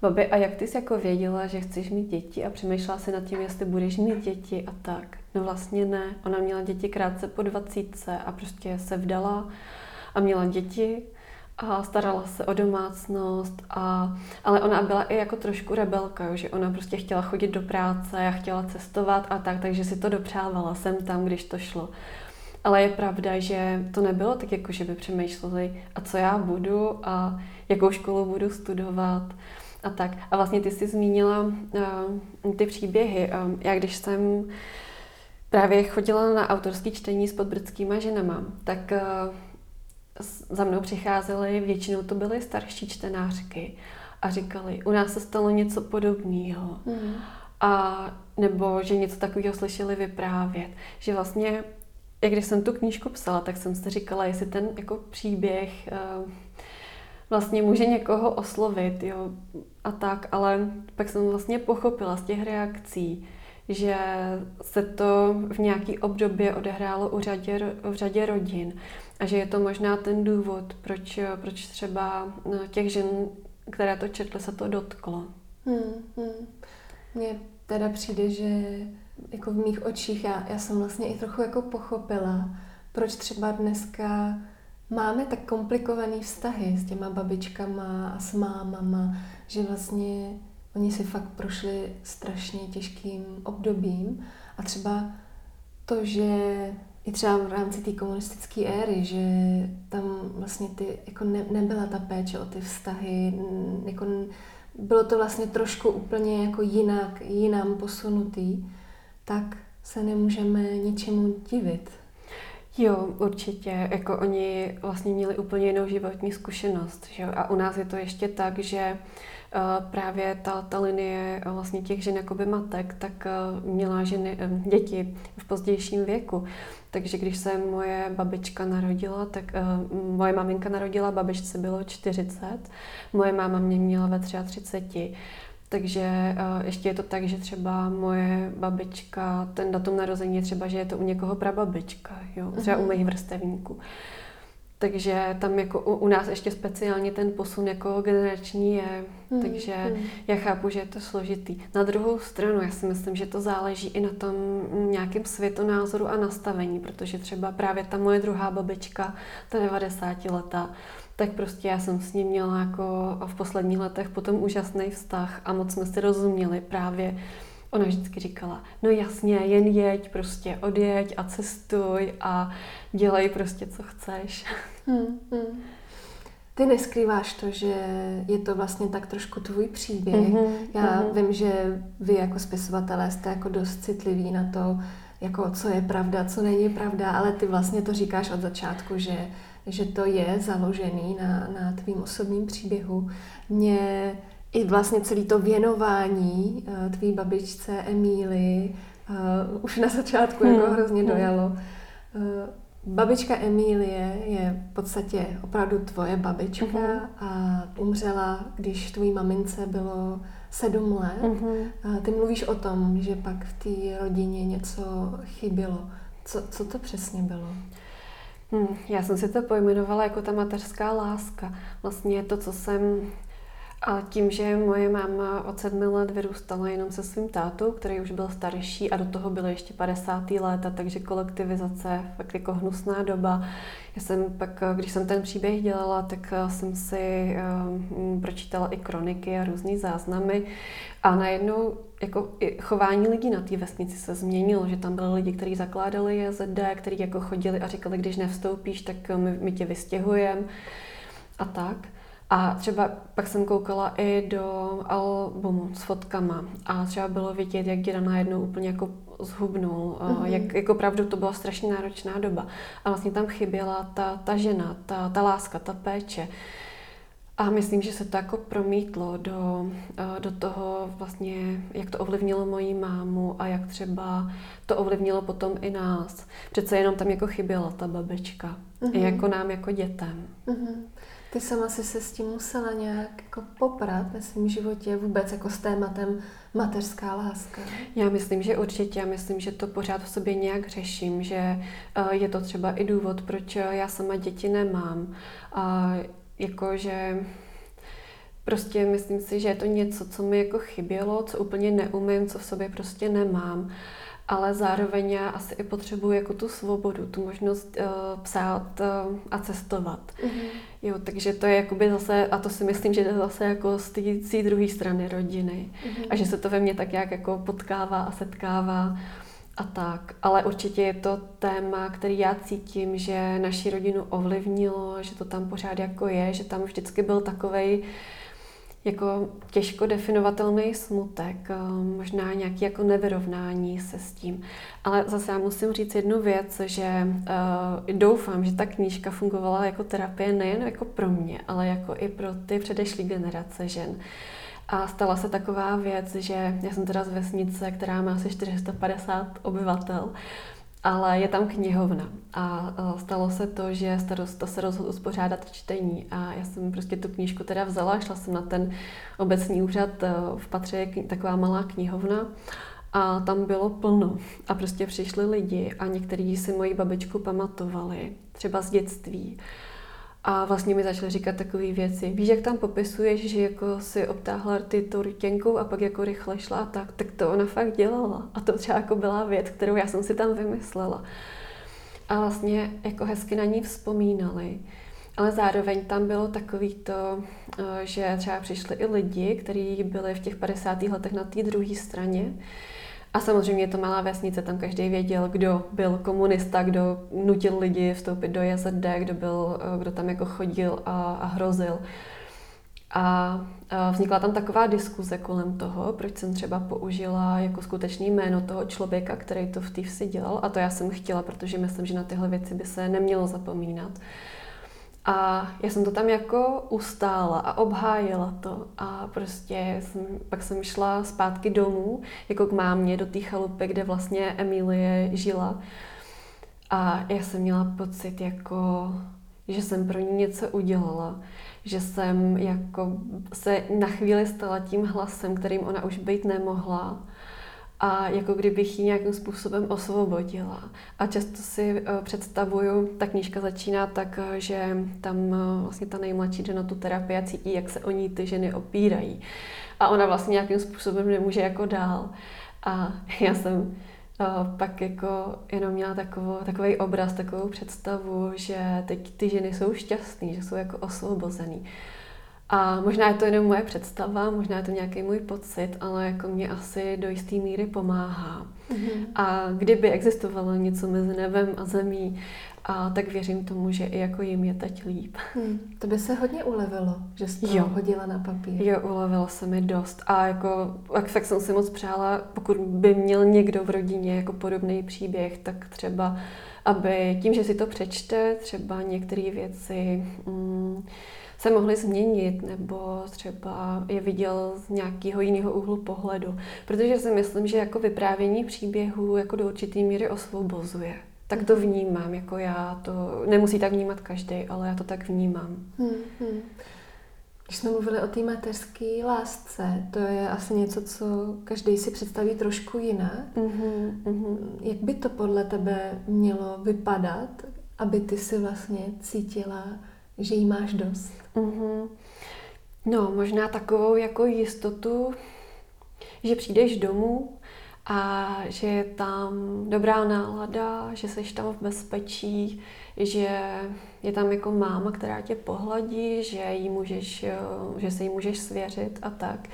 Babi, a jak ty jsi jako věděla, že chceš mít děti a přemýšlela si nad tím, jestli budeš mít děti a tak? No vlastně ne. Ona měla děti krátce po dvacítce a prostě se vdala a měla děti a starala se o domácnost, a, ale ona byla i jako trošku rebelka, že ona prostě chtěla chodit do práce a chtěla cestovat a tak, takže si to dopřávala sem tam, když to šlo. Ale je pravda, že to nebylo tak, jako že by přemýšleli, a co já budu a jakou školu budu studovat a tak. A vlastně ty jsi zmínila uh, ty příběhy. Um, já když jsem právě chodila na autorský čtení s podbrdskýma ženama, tak uh, za mnou přicházely, většinou to byly starší čtenářky a říkali, u nás se stalo něco podobného. Mm. A nebo že něco takového slyšeli vyprávět. Že vlastně, jak když jsem tu knížku psala, tak jsem si říkala, jestli ten jako příběh uh, vlastně může někoho oslovit, jo, a tak, ale pak jsem vlastně pochopila z těch reakcí, že se to v nějaký období odehrálo u řadě, v řadě rodin a že je to možná ten důvod, proč, proč třeba no, těch žen, které to četly, se to dotklo. Hmm,
hmm. Mně teda přijde, že jako v mých očích já, já jsem vlastně i trochu jako pochopila, proč třeba dneska máme tak komplikovaný vztahy s těma babičkama a s mámama, že vlastně oni si fakt prošli strašně těžkým obdobím a třeba to, že i třeba v rámci té komunistické éry, že tam vlastně ty, jako ne, nebyla ta péče o ty vztahy, jako bylo to vlastně trošku úplně jako jinak, jinam posunutý, tak se nemůžeme ničemu divit.
Jo, určitě. Jako oni vlastně měli úplně jinou životní zkušenost. Že? A u nás je to ještě tak, že uh, právě ta, ta linie uh, vlastně těch žen jakoby matek, tak uh, měla ženy, děti v pozdějším věku. Takže když se moje babička narodila, tak uh, moje maminka narodila, babičce bylo 40, moje máma mě měla ve 33. Takže uh, ještě je to tak, že třeba moje babička, ten datum narození je třeba, že je to u někoho prababička, jo? třeba uh-huh. u mhm. mých vrstevníků. Takže tam jako u, u nás ještě speciálně ten posun jako generační je, hmm. takže hmm. já chápu, že je to složitý. Na druhou stranu, já si myslím, že to záleží i na tom nějakém světonázoru a nastavení, protože třeba právě ta moje druhá babička, ta 90 letá, tak prostě já jsem s ním měla jako v posledních letech potom úžasný vztah a moc jsme si rozuměli právě. Ona vždycky říkala, no jasně, jen jeď, prostě odjeď a cestuj a dělej prostě, co chceš. Hmm, hmm.
Ty neskrýváš to, že je to vlastně tak trošku tvůj příběh. Mm-hmm, Já mm-hmm. vím, že vy jako spisovatelé jste jako dost citliví na to, jako co je pravda, co není pravda, ale ty vlastně to říkáš od začátku, že že to je založený na, na tvým osobním příběhu. Mě i vlastně celý to věnování uh, tvý babičce Emíly uh, už na začátku jako hmm. jako hrozně hmm. dojalo. Uh, babička Emílie je v podstatě opravdu tvoje babička uh-huh. a umřela, když tvojí mamince bylo sedm let. Uh-huh. Uh, ty mluvíš o tom, že pak v té rodině něco chybělo. Co, co to přesně bylo?
Hmm, já jsem si to pojmenovala jako ta mateřská láska. Vlastně to, co jsem A tím, že moje máma od sedmi let vyrůstala jenom se svým tátou, který už byl starší a do toho bylo ještě 50. léta, takže kolektivizace, fakt jako hnusná doba. Já jsem pak, když jsem ten příběh dělala, tak jsem si um, pročítala i kroniky a různé záznamy a najednou jako chování lidí na té vesnici se změnilo, že tam byly lidi, kteří zakládali JZD, kteří jako chodili a říkali, když nevstoupíš, tak my, my tě vystěhujeme a tak. A třeba pak jsem koukala i do albumu s fotkama a třeba bylo vidět, jak děda najednou úplně jako zhubnul, mm-hmm. jak jako pravdu to byla strašně náročná doba. A vlastně tam chyběla ta, ta žena, ta, ta láska, ta péče. A myslím, že se to jako promítlo do, do toho vlastně, jak to ovlivnilo moji mámu a jak třeba to ovlivnilo potom i nás. Přece jenom tam jako chyběla ta babička. Mm-hmm. I jako nám, jako dětem.
Mm-hmm. Ty sama si se s tím musela nějak jako poprat ve svém životě vůbec jako s tématem mateřská láska?
Já myslím, že určitě. Já myslím, že to pořád v sobě nějak řeším, že eh, je to třeba i důvod, proč já sama děti nemám. A jakože prostě myslím si, že je to něco, co mi jako chybělo, co úplně neumím, co v sobě prostě nemám ale zároveň já asi i potřebuji jako tu svobodu, tu možnost uh, psát uh, a cestovat. Mm-hmm. Jo, takže to je jakoby zase, a to si myslím, že je zase jako z té druhé strany rodiny. Mm-hmm. A že se to ve mně tak nějak jako potkává a setkává a tak. Ale určitě je to téma, který já cítím, že naši rodinu ovlivnilo, že to tam pořád jako je, že tam vždycky byl takovej uh, jako těžko definovatelný smutek, eh, možná nějaký jako nevyrovnání se s tím. Ale zase já musím říct jednu věc, že uh, doufám, že ta knížka fungovala jako terapie nejen jako pro mě, ale jako i pro ty předešlé generace žen. A stala se taková věc, že já jsem teda z vesnice, která má asi 450 obyvatel, ale je tam knihovna. A stalo se to, že starosta se rozhodl uspořádat čtení. A já jsem prostě tu knížku teda vzala, šla jsem na ten obecní úřad, e, v patře je taková malá knihovna. A tam bylo plno. A prostě přišli lidi a někteří si moji babičku pamatovali, třeba z dětství. A vlastně mi začaly říkat takové věci. Víš, jak tam popisuješ, že jako si obtáhla ty tou rtěnkou a pak jako rychle šla a tak, tak to ona fakt dělala. A to třeba jako byla věc, kterou já jsem si tam vymyslela. A vlastně jako hezky na ní vzpomínali. Ale zároveň tam bylo takový to, eh, že třeba přišli i lidi, kteří byli v těch 50. letech na té druhé straně a samozřejmě je to malá vesnice, tam každý věděl, kdo byl komunista, kdo nutil lidi vstoupit do JZD, kdo, byl, eh, kdo tam jako chodil a, a hrozil. A vznikla tam taková diskuze kolem toho, proč jsem třeba použila jako skutečný jméno toho člověka, který to v té vsi dělal. A to já jsem chtěla, protože myslím, že na tyhle věci by se nemělo zapomínat. A já jsem to tam jako ustála a obhájila to. A prostě jsem, pak jsem šla zpátky domů, jako k mámě, do té chalupy, kde vlastně Emilie žila. A já jsem měla pocit, jako, že jsem pro ní něco udělala. Že jsem jako se na chvíli stala tím hlasem, kterým ona už být nemohla a jako kdybych ji nějakým způsobem osvobodila. A často si uh, představuju, ta knížka začíná tak, uh, že tam uh, vlastně ta nejmladší jde na tu terapii a cítí, jak se o ní ty ženy opírají. A ona vlastně nějakým způsobem nemůže jako dál. A já jsem pak jako jenom měla takovou, takový obraz, takovou představu, že teď ty ženy jsou šťastné, že jsou jako osvobozený. A možná je to jenom moje představa, možná je to nějaký můj pocit, ale jako mě asi do jisté míry pomáhá. Mm-hmm. A kdyby existovalo něco mezi nebem a zemí, a tak věřím tomu, že i jako jim je teď líp.
Hmm. To by se hodně ulevilo, že jsi to jo. hodila na papír.
Jo, ulevilo se mi dost. A jako, jak fakt jsem si moc přála, pokud by měl někdo v rodině jako podobný příběh, tak třeba, aby tím, že si to přečte, třeba některé věci... Mm, se mohly změnit nebo třeba je viděl z nějakého jiného úhlu pohledu. Protože si myslím, že jako vyprávění příběhů jako do určitý míry osvobozuje. Tak to mhm. vnímám, jako já to, nemusí tak vnímat každý, ale já to tak vnímám. Hmm, hmm.
Když jsme mluvili o té mateřské lásce, to je asi něco, co každý si představí trošku jinak. Mm-hmm, mm-hmm. Jak by to podle tebe mělo vypadat, aby ty si vlastně cítila že jí máš dost. Mm-hmm.
No, možná takovou jako jistotu, že přijdeš domů a že je tam dobrá nálada, že jsi tam v bezpečí, že je tam jako máma, která tě pohladí, že, jí můžeš, že se jí můžeš svěřit a tak.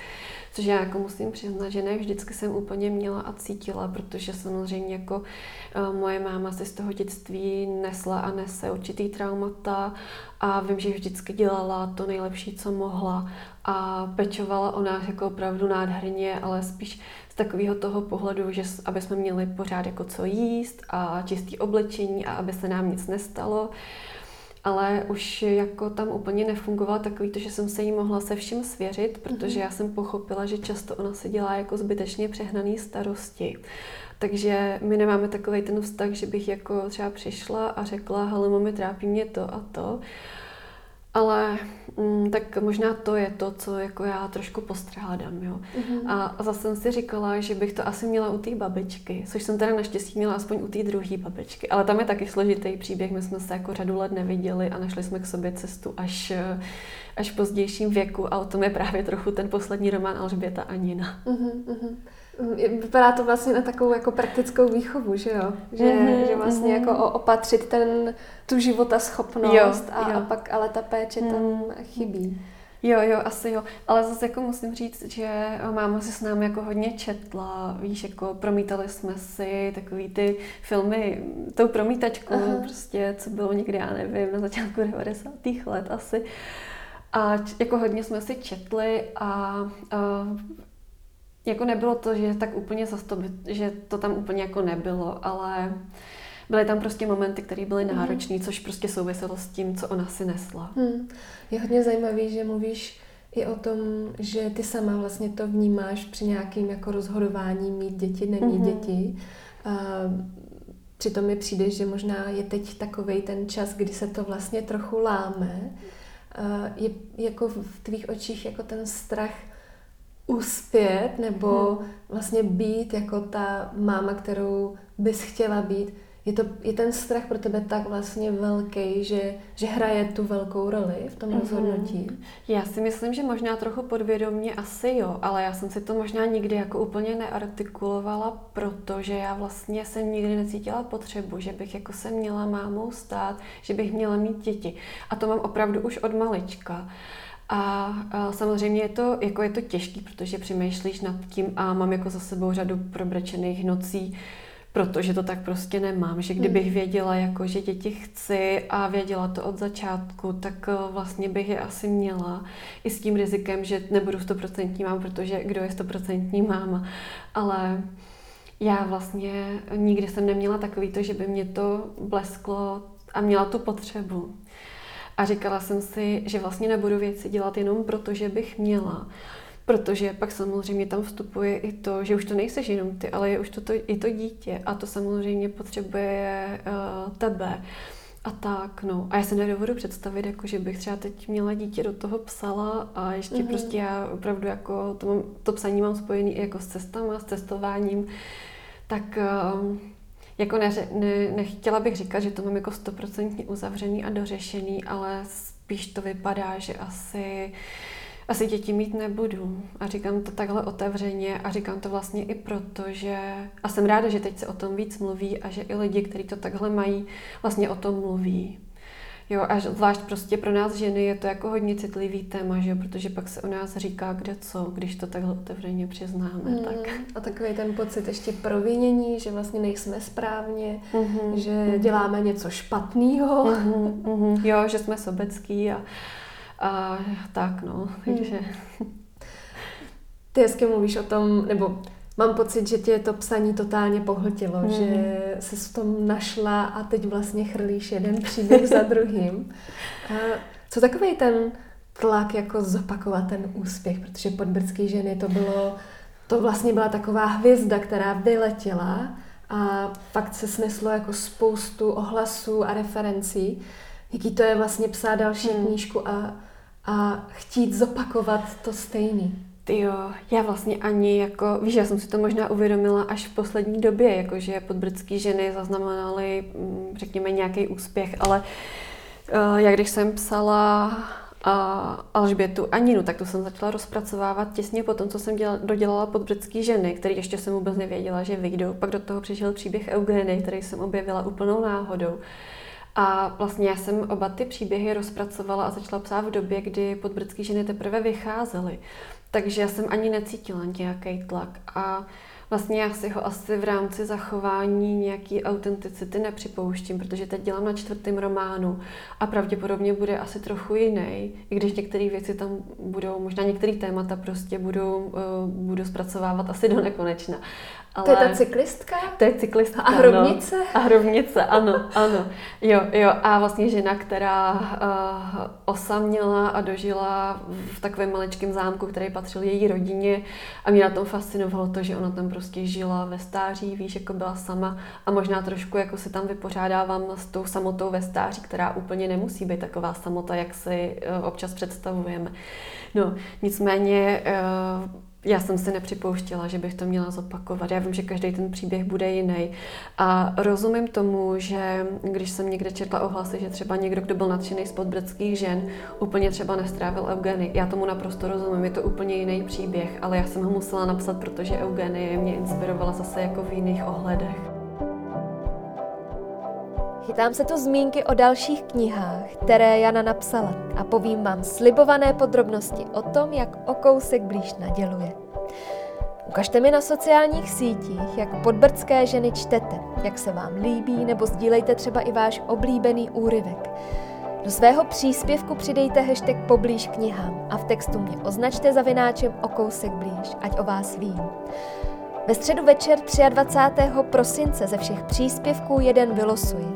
Což já jako musím přiznat, že ne vždycky jsem úplně měla a cítila, protože samozřejmě jako uh, moje máma si z toho dětství nesla a nese určitý traumata a vím, že vždycky dělala to nejlepší, co mohla a pečovala o nás jako opravdu nádherně, ale spíš z takového toho pohledu, že aby jsme měli pořád jako co jíst a čistý oblečení a aby se nám nic nestalo ale už jako tam úplně nefungovalo takový to, že jsem se jí mohla se vším svěřit, protože já jsem pochopila, že často ona se dělá jako zbytečně přehnaný starosti. Takže my nemáme takový ten vztah, že bych jako třeba přišla a řekla, hele, mami, trápí mě to a to. Ale mm, tak možná to je to, co jako já trošku postrádám, jo. Mm-hmm. A, a zase jsem si říkala, že bych to asi měla u té babičky, což jsem teda naštěstí měla aspoň u té druhé babičky. Ale tam je taky složitý příběh, my jsme se jako řadu let neviděli a našli jsme k sobě cestu až, až v pozdějším věku a o tom je právě trochu ten poslední román Alžběta a Nina. Mm-hmm.
Vypadá to vlastně na takovou jako praktickou výchovu, že jo? Že, mm-hmm, že vlastně mm-hmm. jako opatřit ten, tu života schopnost jo, a, jo. a pak ale ta péče mm. tam mhm. chybí.
Jo, jo, asi jo. Ale zase jako musím říct, že máma si s námi jako hodně četla, víš, jako promítali jsme si takový ty filmy, tou promítačku, Aha. prostě, co bylo někdy, já nevím, na začátku 90. let asi. A jako hodně jsme si četli a, a jako nebylo to, že tak úplně zas to, že to tam úplně jako nebylo, ale byly tam prostě momenty, které byly mhm. náročné, což prostě souviselo s tím, co ona si nesla. Hmm.
Je hodně zajímavý, že mluvíš i o tom, že ty sama vlastně to vnímáš při nějakým jako rozhodování mít děti, nemít mm-hmm. děti. A přitom mi přijde, že možná je teď takový ten čas, kdy se to vlastně trochu láme. A je jako v tvých očích jako ten strach uspět nebo hmm. vlastně být jako ta máma, kterou bys chtěla být, je, to, je ten strach pro tebe tak vlastně velký, že, že hraje tu velkou roli v tom mm-hmm. rozhodnutí?
Já si myslím, že možná trochu podvědomně asi jo, ale já jsem si to možná nikdy jako úplně neartikulovala, protože já vlastně jsem nikdy necítila potřebu, že bych jako se měla mámou stát, že bych měla mít děti. A to mám opravdu už od malička. A, a samozřejmě je to, jako je to těžký, protože přemýšlíš nad tím a mám jako za sebou řadu probrečených nocí, protože to tak prostě nemám, že kdybych hmm. věděla, jako, že děti chci a věděla to od začátku, tak eh, vlastně bych je asi měla. I s tím rizikem, že nebudu stoprocentní máma, protože kdo je stoprocentní máma. Ale já vlastně nikdy jsem neměla takový to, že by mě to blesklo a měla tu potřebu. A říkala jsem si, že vlastně nebudu věci dělat jenom proto, že bych měla. Protože pak samozřejmě tam vstupuje i to, že už to nejseš jenom ty, ale je už to, to, i to dítě a to samozřejmě potřebuje uh, tebe. A tak, no. A já se nedovedu představit, jako, že bych třeba teď měla dítě do toho psala a ještě mm-hmm. prostě já opravdu jako to, mám, to psaní mám spojený i jako s cestama, s cestováním. Tak uh, jako ne, ne, nechtěla bych říkat, že to mám jako stoprocentně uzavřený a dořešený, ale spíš to vypadá, že asi asi děti mít nebudu. A říkám to takhle otevřeně a říkám to vlastně i proto, že a jsem ráda, že teď se o tom víc mluví a že i lidi, kteří to takhle mají, vlastně o tom mluví. Jo, a zvlášť prostě pro nás ženy je to jako hodně citlivý téma, že jo, protože pak se o nás říká kde co, když to takhle otevřeně přiznáme. Mm, tak.
A takový ten pocit ještě provinění, že vlastně nejsme správně, mm-hmm, že mm-hmm. děláme něco špatného.
Mm-hmm, mm-hmm, jo, že jsme sobecký a, a tak no, takže... Mm.
Ty hezky mluvíš o tom, nebo Mám pocit, že tě to psaní totálně pohltilo, mm. že se v tom našla a teď vlastně chrlíš jeden příběh za druhým. A co takový ten tlak jako zopakovat ten úspěch, protože podbrdský ženy to bylo, to vlastně byla taková hvězda, která vyletěla a fakt se sneslo jako spoustu ohlasů a referencí. Jaký to je vlastně psát další mm. knížku a, a chtít zopakovat to stejný.
Ty jo, já vlastně ani jako, víš, já jsem si to možná uvědomila až v poslední době, jakože podbrdský ženy zaznamenaly, mm, řekněme, nějaký úspěch, ale uh, já když jsem psala Alžbětu a Ninu, tak tu jsem začala rozpracovávat těsně po tom, co jsem dělala, dodělala podbřecký ženy, který ještě jsem vůbec nevěděla, že vyjdou. Pak do toho přišel příběh Eugeny, který jsem objevila úplnou náhodou. A vlastně já jsem oba ty příběhy rozpracovala a začala psát v době, kdy podbrdský ženy teprve vycházely. Takže já jsem ani necítila nějaký tlak. A vlastně já si ho asi v rámci zachování nějaký autenticity nepřipouštím, protože teď dělám na čtvrtém románu a pravděpodobně bude asi trochu jiný, i když některé věci tam budou, možná některé témata prostě budou, uh, budu zpracovávat asi do nekonečna.
Ale... To je ta cyklistka?
To je cyklistka,
A hrobnice?
No. A hrobnice, ano, ano. Jo, jo. A vlastně žena, která uh, osaměla a dožila v takovém maličkém zámku, který patřil její rodině a mě na tom fascinovalo to, že ona tam prostě žila ve stáří, víš, jako byla sama a možná trošku jako si tam vypořádávám s tou samotou ve stáří, která úplně nemusí být taková samota, jak si uh, občas představujeme. No, nicméně uh, já jsem si nepřipouštěla, že bych to měla zopakovat. Já vím, že každý ten příběh bude jiný. A rozumím tomu, že když jsem někde četla ohlasy, že třeba někdo, kdo byl nadšený z podbrdských žen, úplně třeba nestrávil Eugeny. Já tomu naprosto rozumím, je to úplně jiný příběh, ale já jsem ho musela napsat, protože Eugenie mě inspirovala zase jako v jiných ohledech.
Chytám se tu zmínky o dalších knihách, které Jana napsala a povím vám slibované podrobnosti o tom, jak o kousek blíž naděluje. Ukažte mi na sociálních sítích, jak podbrdské ženy čtete, jak se vám líbí, nebo sdílejte třeba i váš oblíbený úryvek. Do svého příspěvku přidejte hashtag poblíž knihám a v textu mě označte zavináčem o kousek blíž, ať o vás vím. Ve středu večer 23. prosince ze všech příspěvků jeden vylosuji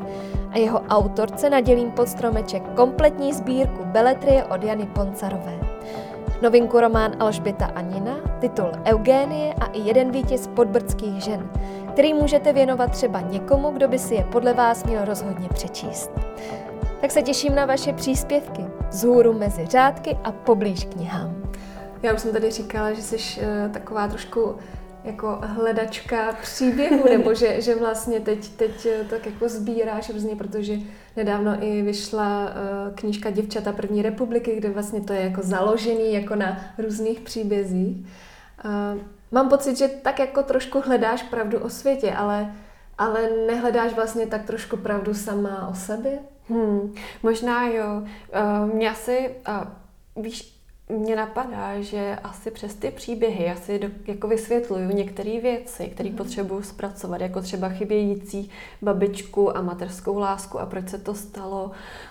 a jeho autorce nadělím pod stromeček kompletní sbírku Beletrie od Jany Poncarové. Novinku román Alžběta Anina, titul Eugénie a i jeden vítěz podbrdských žen, který můžete věnovat třeba někomu, kdo by si je podle vás měl rozhodně přečíst. Tak se těším na vaše příspěvky, vzhůru mezi řádky a poblíž knihám. Já už jsem tady říkala, že jsi uh, taková trošku jako hledačka příběhu, nebo že, že vlastně teď, teď eh, tak jako sbíráš různě, protože nedávno i vyšla uh, knížka Děvčata první republiky, kde vlastně to je jako založený jako na různých příbězích. Uh, mám pocit, že tak jako trošku hledáš pravdu o světě, ale, ale nehledáš vlastně tak trošku pravdu sama o sobě?
Hmm, možná jo. Uh, mě asi, víš, mě napadá, že asi přes ty příběhy já si do, jako vysvětluju některé věci, které mm. potřebuju zpracovat, jako třeba chybějící babičku a materskou lásku a proč se to stalo.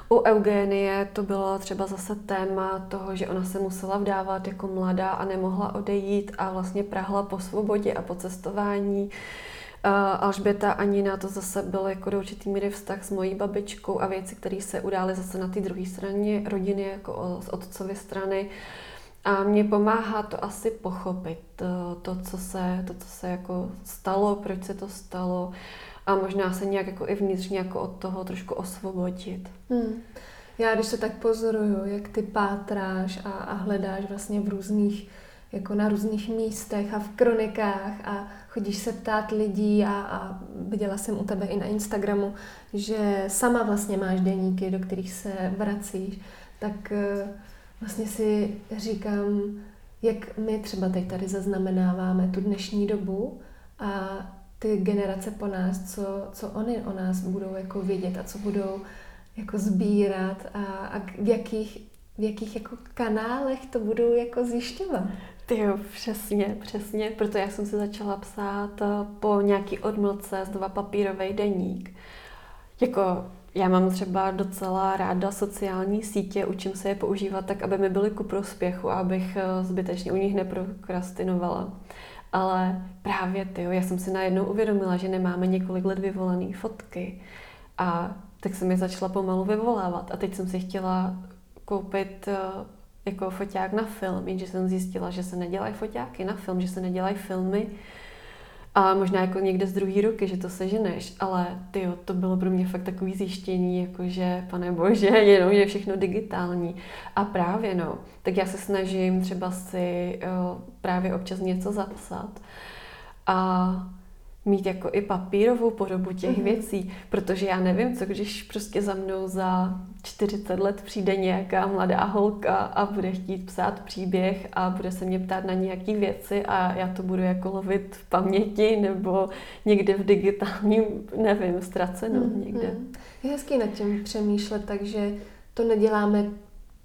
U Eugenie to bylo třeba zase téma toho, že ona se musela vdávat jako mladá a nemohla odejít a vlastně prahla po svobodě a po cestování. Uh, Alžběta a Nina to zase byl jako do určitý míry vztah s mojí babičkou a věci, které se udály zase na té druhé straně rodiny, jako z otcovy strany. A mě pomáhá to asi pochopit, to, co se, to, co se jako stalo, proč se to stalo a možná se nějak jako i vnitřně jako od toho trošku osvobodit. Hmm.
Já když se tak pozoruju, jak ty pátráš a, a hledáš vlastně v různých jako na různých místech a v kronikách a chodíš se ptát lidí a, a viděla jsem u tebe i na Instagramu, že sama vlastně máš deníky, do kterých se vracíš, tak eh, vlastně si říkám, jak my třeba teď tady zaznamenáváme tu dnešní dobu a ty generace po nás, co, co oni o nás budou jako vědět a co budou jako sbírat a, a v jakých, v jakých jako kanálech to budou jako zjišťovat.
Ty jo, přesně, přesně, proto já jsem si začala psát eh, po nějaký odmlce znova papírový deník. Jako já mám třeba docela ráda sociální sítě, učím se je používat tak, aby mi byly ku prospěchu abych eh, zbytečně u nich neprokrastinovala. Ale právě ty, já jsem si najednou uvědomila, že nemáme několik let vyvolené fotky. A tak jsem je začala pomalu vyvolávat. A teď jsem si chtěla koupit eh, jako foťák na film, jenže jsem zjistila, že se nedělají foťáky na film, že se nedělají filmy a možná jako někde z druhé ruky, že to seženeš, ale ty to bylo pro mě fakt takový zjištění, jakože, pane bože, jenom je všechno digitální. A právě no, tak já se snažím třeba si jo, právě občas něco zapsat. A mít jako i papírovou podobu těch
Mhm.
věcí, protože já nevím, co když prostě za mnou za 40 let přijde nějaká mladá holka a bude chtít psát příběh a bude se mě ptát na nějaké věci a já to budu jako lovit v paměti nebo někde v digitálním, nevím, ztraceno
Mhm.
někde.
Je hezký nad tím přemýšlet, takže to neděláme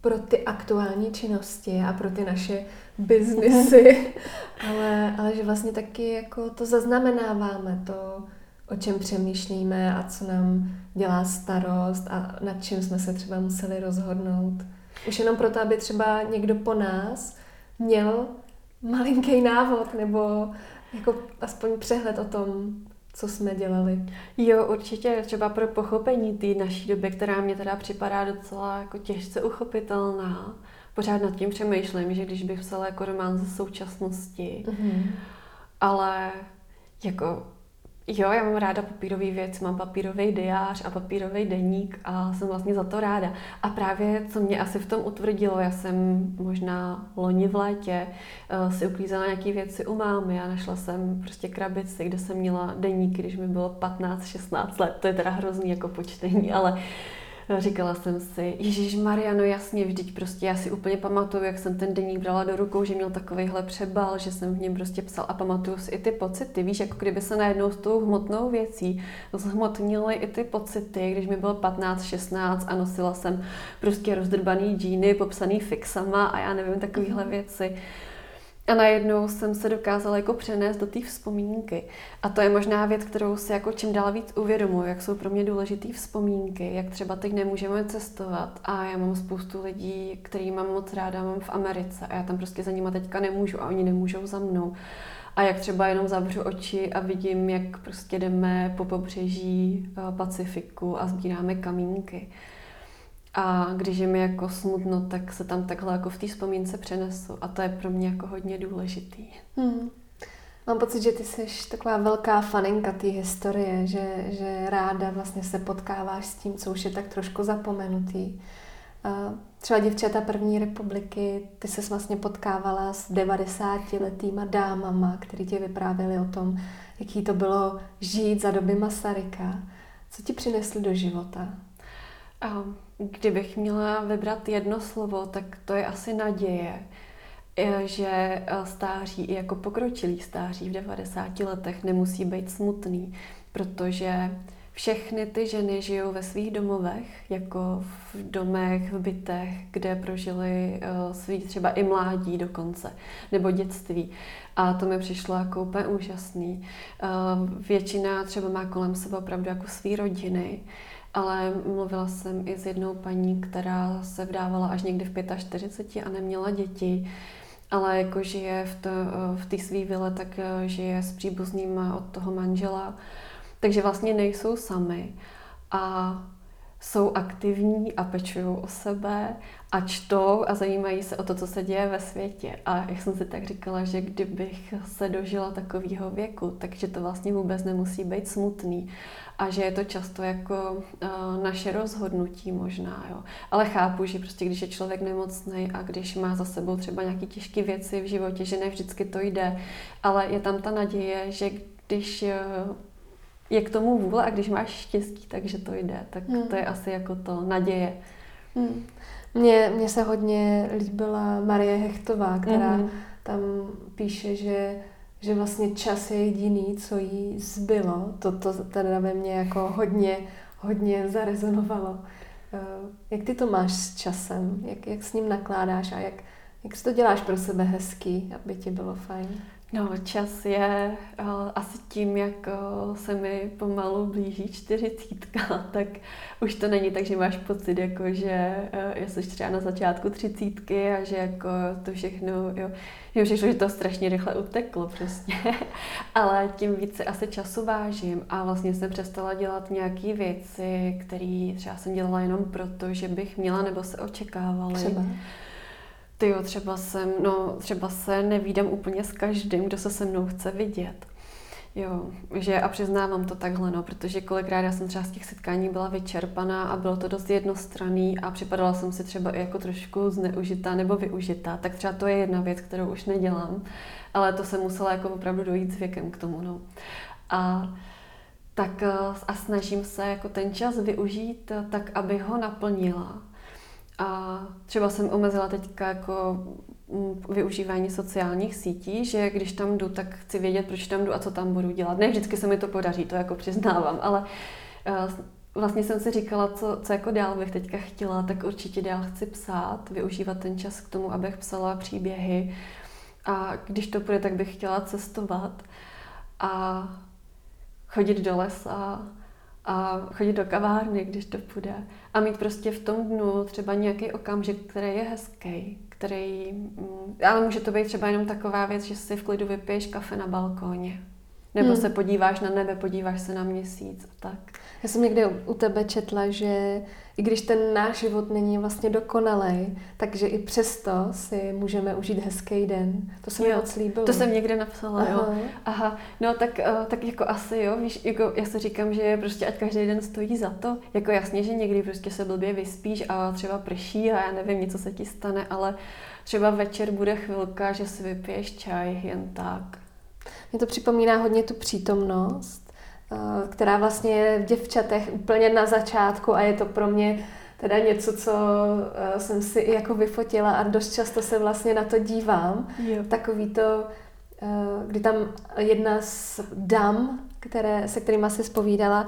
pro ty aktuální činnosti a pro ty naše biznesy, ale, ale že vlastně taky jako to zaznamenáváme, to, o čem přemýšlíme a co nám dělá starost a nad čím jsme se třeba museli rozhodnout. Už jenom proto, aby třeba někdo po nás měl malinký návod nebo jako aspoň přehled o tom, co jsme dělali.
Jo, určitě třeba pro pochopení té naší doby, která mě teda připadá docela jako těžce uchopitelná. Pořád nad tím přemýšlím, že když bych psala jako román ze současnosti,
Mm-hmm.
ale jako jo, já mám ráda papírové věci, mám papírový diář a papírový deník a jsem vlastně za to ráda. A právě co mě asi v tom utvrdilo, já jsem možná loni v létě uh, si uklízela nějaké věci u mámy a našla jsem prostě krabici, kde jsem měla deníky, když mi bylo 15-16 let. To je teda hrozný jako počtení, ale Říkala jsem si, Ježíš Mariano, jasně, vždyť prostě já si úplně pamatuju, jak jsem ten deník brala do rukou, že měl takovýhle přebal, že jsem v něm prostě psal a pamatuju si i ty pocity, víš, jako kdyby se najednou s tou hmotnou věcí zhmotnily i ty pocity, když mi bylo 15, 16 a nosila jsem prostě rozdrbaný džíny, popsaný fixama a já nevím, takovéhle věci. A najednou jsem se dokázala jako přenést do té vzpomínky. A to je možná věc, kterou si jako čím dál víc uvědomuji, jak jsou pro mě důležité vzpomínky, jak třeba teď nemůžeme cestovat a já mám spoustu lidí, který mám moc ráda, mám v Americe a já tam prostě za nima teďka nemůžu a oni nemůžou za mnou. A jak třeba jenom zavřu oči a vidím, jak prostě jdeme po pobřeží eh, Pacifiku a sbíráme kamínky. A když je mi jako smutno, tak se tam takhle jako v té vzpomínce přenesu. A to je pro mě jako hodně důležitý.
Hmm. Mám pocit, že ty jsi taková velká faninka té historie, že, že ráda vlastně se potkáváš s tím, co už je tak trošku zapomenutý. Třeba děvčata první republiky, ty se vlastně potkávala s 90-letýma dámama, který ti vyprávěli o tom, jaký to bylo žít za doby Masaryka. Co ti přinesli do života?
A kdybych měla vybrat jedno slovo, tak to je asi naděje, Je, že eh, stáří, i jako pokročilý stáří v 90 letech nemusí být smutný, protože všechny ty ženy žijou ve svých domovech, jako v domech, v bytech, kde prožili uh, svý třeba i mládí dokonce, nebo dětství. A to mi přišlo jako úplně úžasný. Uh, většina třeba má kolem sebe opravdu jako svý rodiny, ale mluvila jsem i s jednou paní, která se vdávala až někdy v 45 a neměla děti, ale jako žije v, to, v té svý vile, tak eh, žije s příbuznýma od toho manžela. Takže vlastně nejsou sami a jsou aktivní a pečují o sebe a čtou a zajímají se o to, co se děje ve světě. A jak jsem si tak říkala, že kdybych se dožila takového věku, takže to vlastně vůbec nemusí být smutný a že je to často jako uh, naše rozhodnutí možná, jo. Ale chápu, že prostě když je člověk nemocný a když má za sebou třeba nějaké těžké věci v životě, že ne vždycky to jde, ale je tam ta naděje, že když uh, je k tomu vůle a když máš štěstí, takže to jde. Tak hmm. to je asi jako to naděje.
Hmm. Mně, mně se hodně líbila Marie Hechtová, která mm-hmm. tam píše, že, že vlastně čas je jediný, co jí zbylo. To, to teda ve mně jako hodně, hodně zarezonovalo. Jak ty to máš s časem? Jak, jak s ním nakládáš a jak, jak si to děláš pro sebe hezký, aby ti bylo fajn?
No, čas je uh, asi tím, jak uh, se mi pomalu blíží čtyřicítka, tak už to není tak, že máš pocit, jako, že uh, jsi třeba na začátku třicítky a že jako to všechno, jo, že přišlo, že to strašně rychle uteklo prostě. Ale tím více asi času vážím a vlastně jsem přestala dělat nějaké věci, které třeba jsem dělala jenom proto, že bych měla nebo se očekávaly.
Třeba?
Ty jo, třeba jsem, no, třeba se nevídám úplně s každým, kdo se se mnou chce vidět. Jo, že a přiznávám to takhle, no, protože kolikrát já jsem třeba z těch setkání byla vyčerpaná a bylo to dost jednostranný a připadala jsem si třeba i jako trošku zneužitá nebo využitá, tak třeba to je jedna věc, kterou už nedělám, ale to jsem musela jako opravdu dojít s věkem k tomu, no. A tak eh, a snažím se jako ten čas využít eh, tak, aby ho naplnila. A třeba jsem omezila teďka jako mm, využívání sociálních sítí, že když tam jdu, tak chci vědět, proč tam jdu a co tam budu dělat. Ne vždycky se mi to podaří, to jako přiznávám, ale vlastně jsem si říkala, co, co jako dál bych teďka chtěla, tak určitě dál chci psát, využívat ten čas k tomu, abych psala příběhy. A když to půjde, tak bych chtěla cestovat a chodit do lesa a chodit do kavárny, když to půjde. A mít prostě v tom dnu třeba nějaký okamžik, který je hezký, který, mm, ale může to být třeba jenom taková věc, že si v klidu vypiješ kafe na balkóně. Nebo hmm. se podíváš na nebe, podíváš se na měsíc a tak.
Já jsem někde u tebe četla, že i když ten náš život není vlastně dokonalý, takže i přesto si můžeme užít hezký den. To se mi moc líbilo.
To jsem někde napsala, Aha. jo. Aha, no tak, uh, tak jako asi jo, víš, jako já si říkám, že prostě ať každý den stojí za to. Jako jasně, že někdy prostě se blbě vyspíš a třeba prší a já nevím, něco se ti stane, ale třeba večer bude chvilka, že si vypiješ čaj jen tak.
Mě to připomíná hodně tu přítomnost Eh, která vlastně je v děvčatech úplně na začátku a je to pro mě teda něco, co eh, jsem si jako vyfotila a dost často se vlastně na to dívám. Jo. Takový to, eh, kdy tam jedna z dam, které, se kterými se spovídala,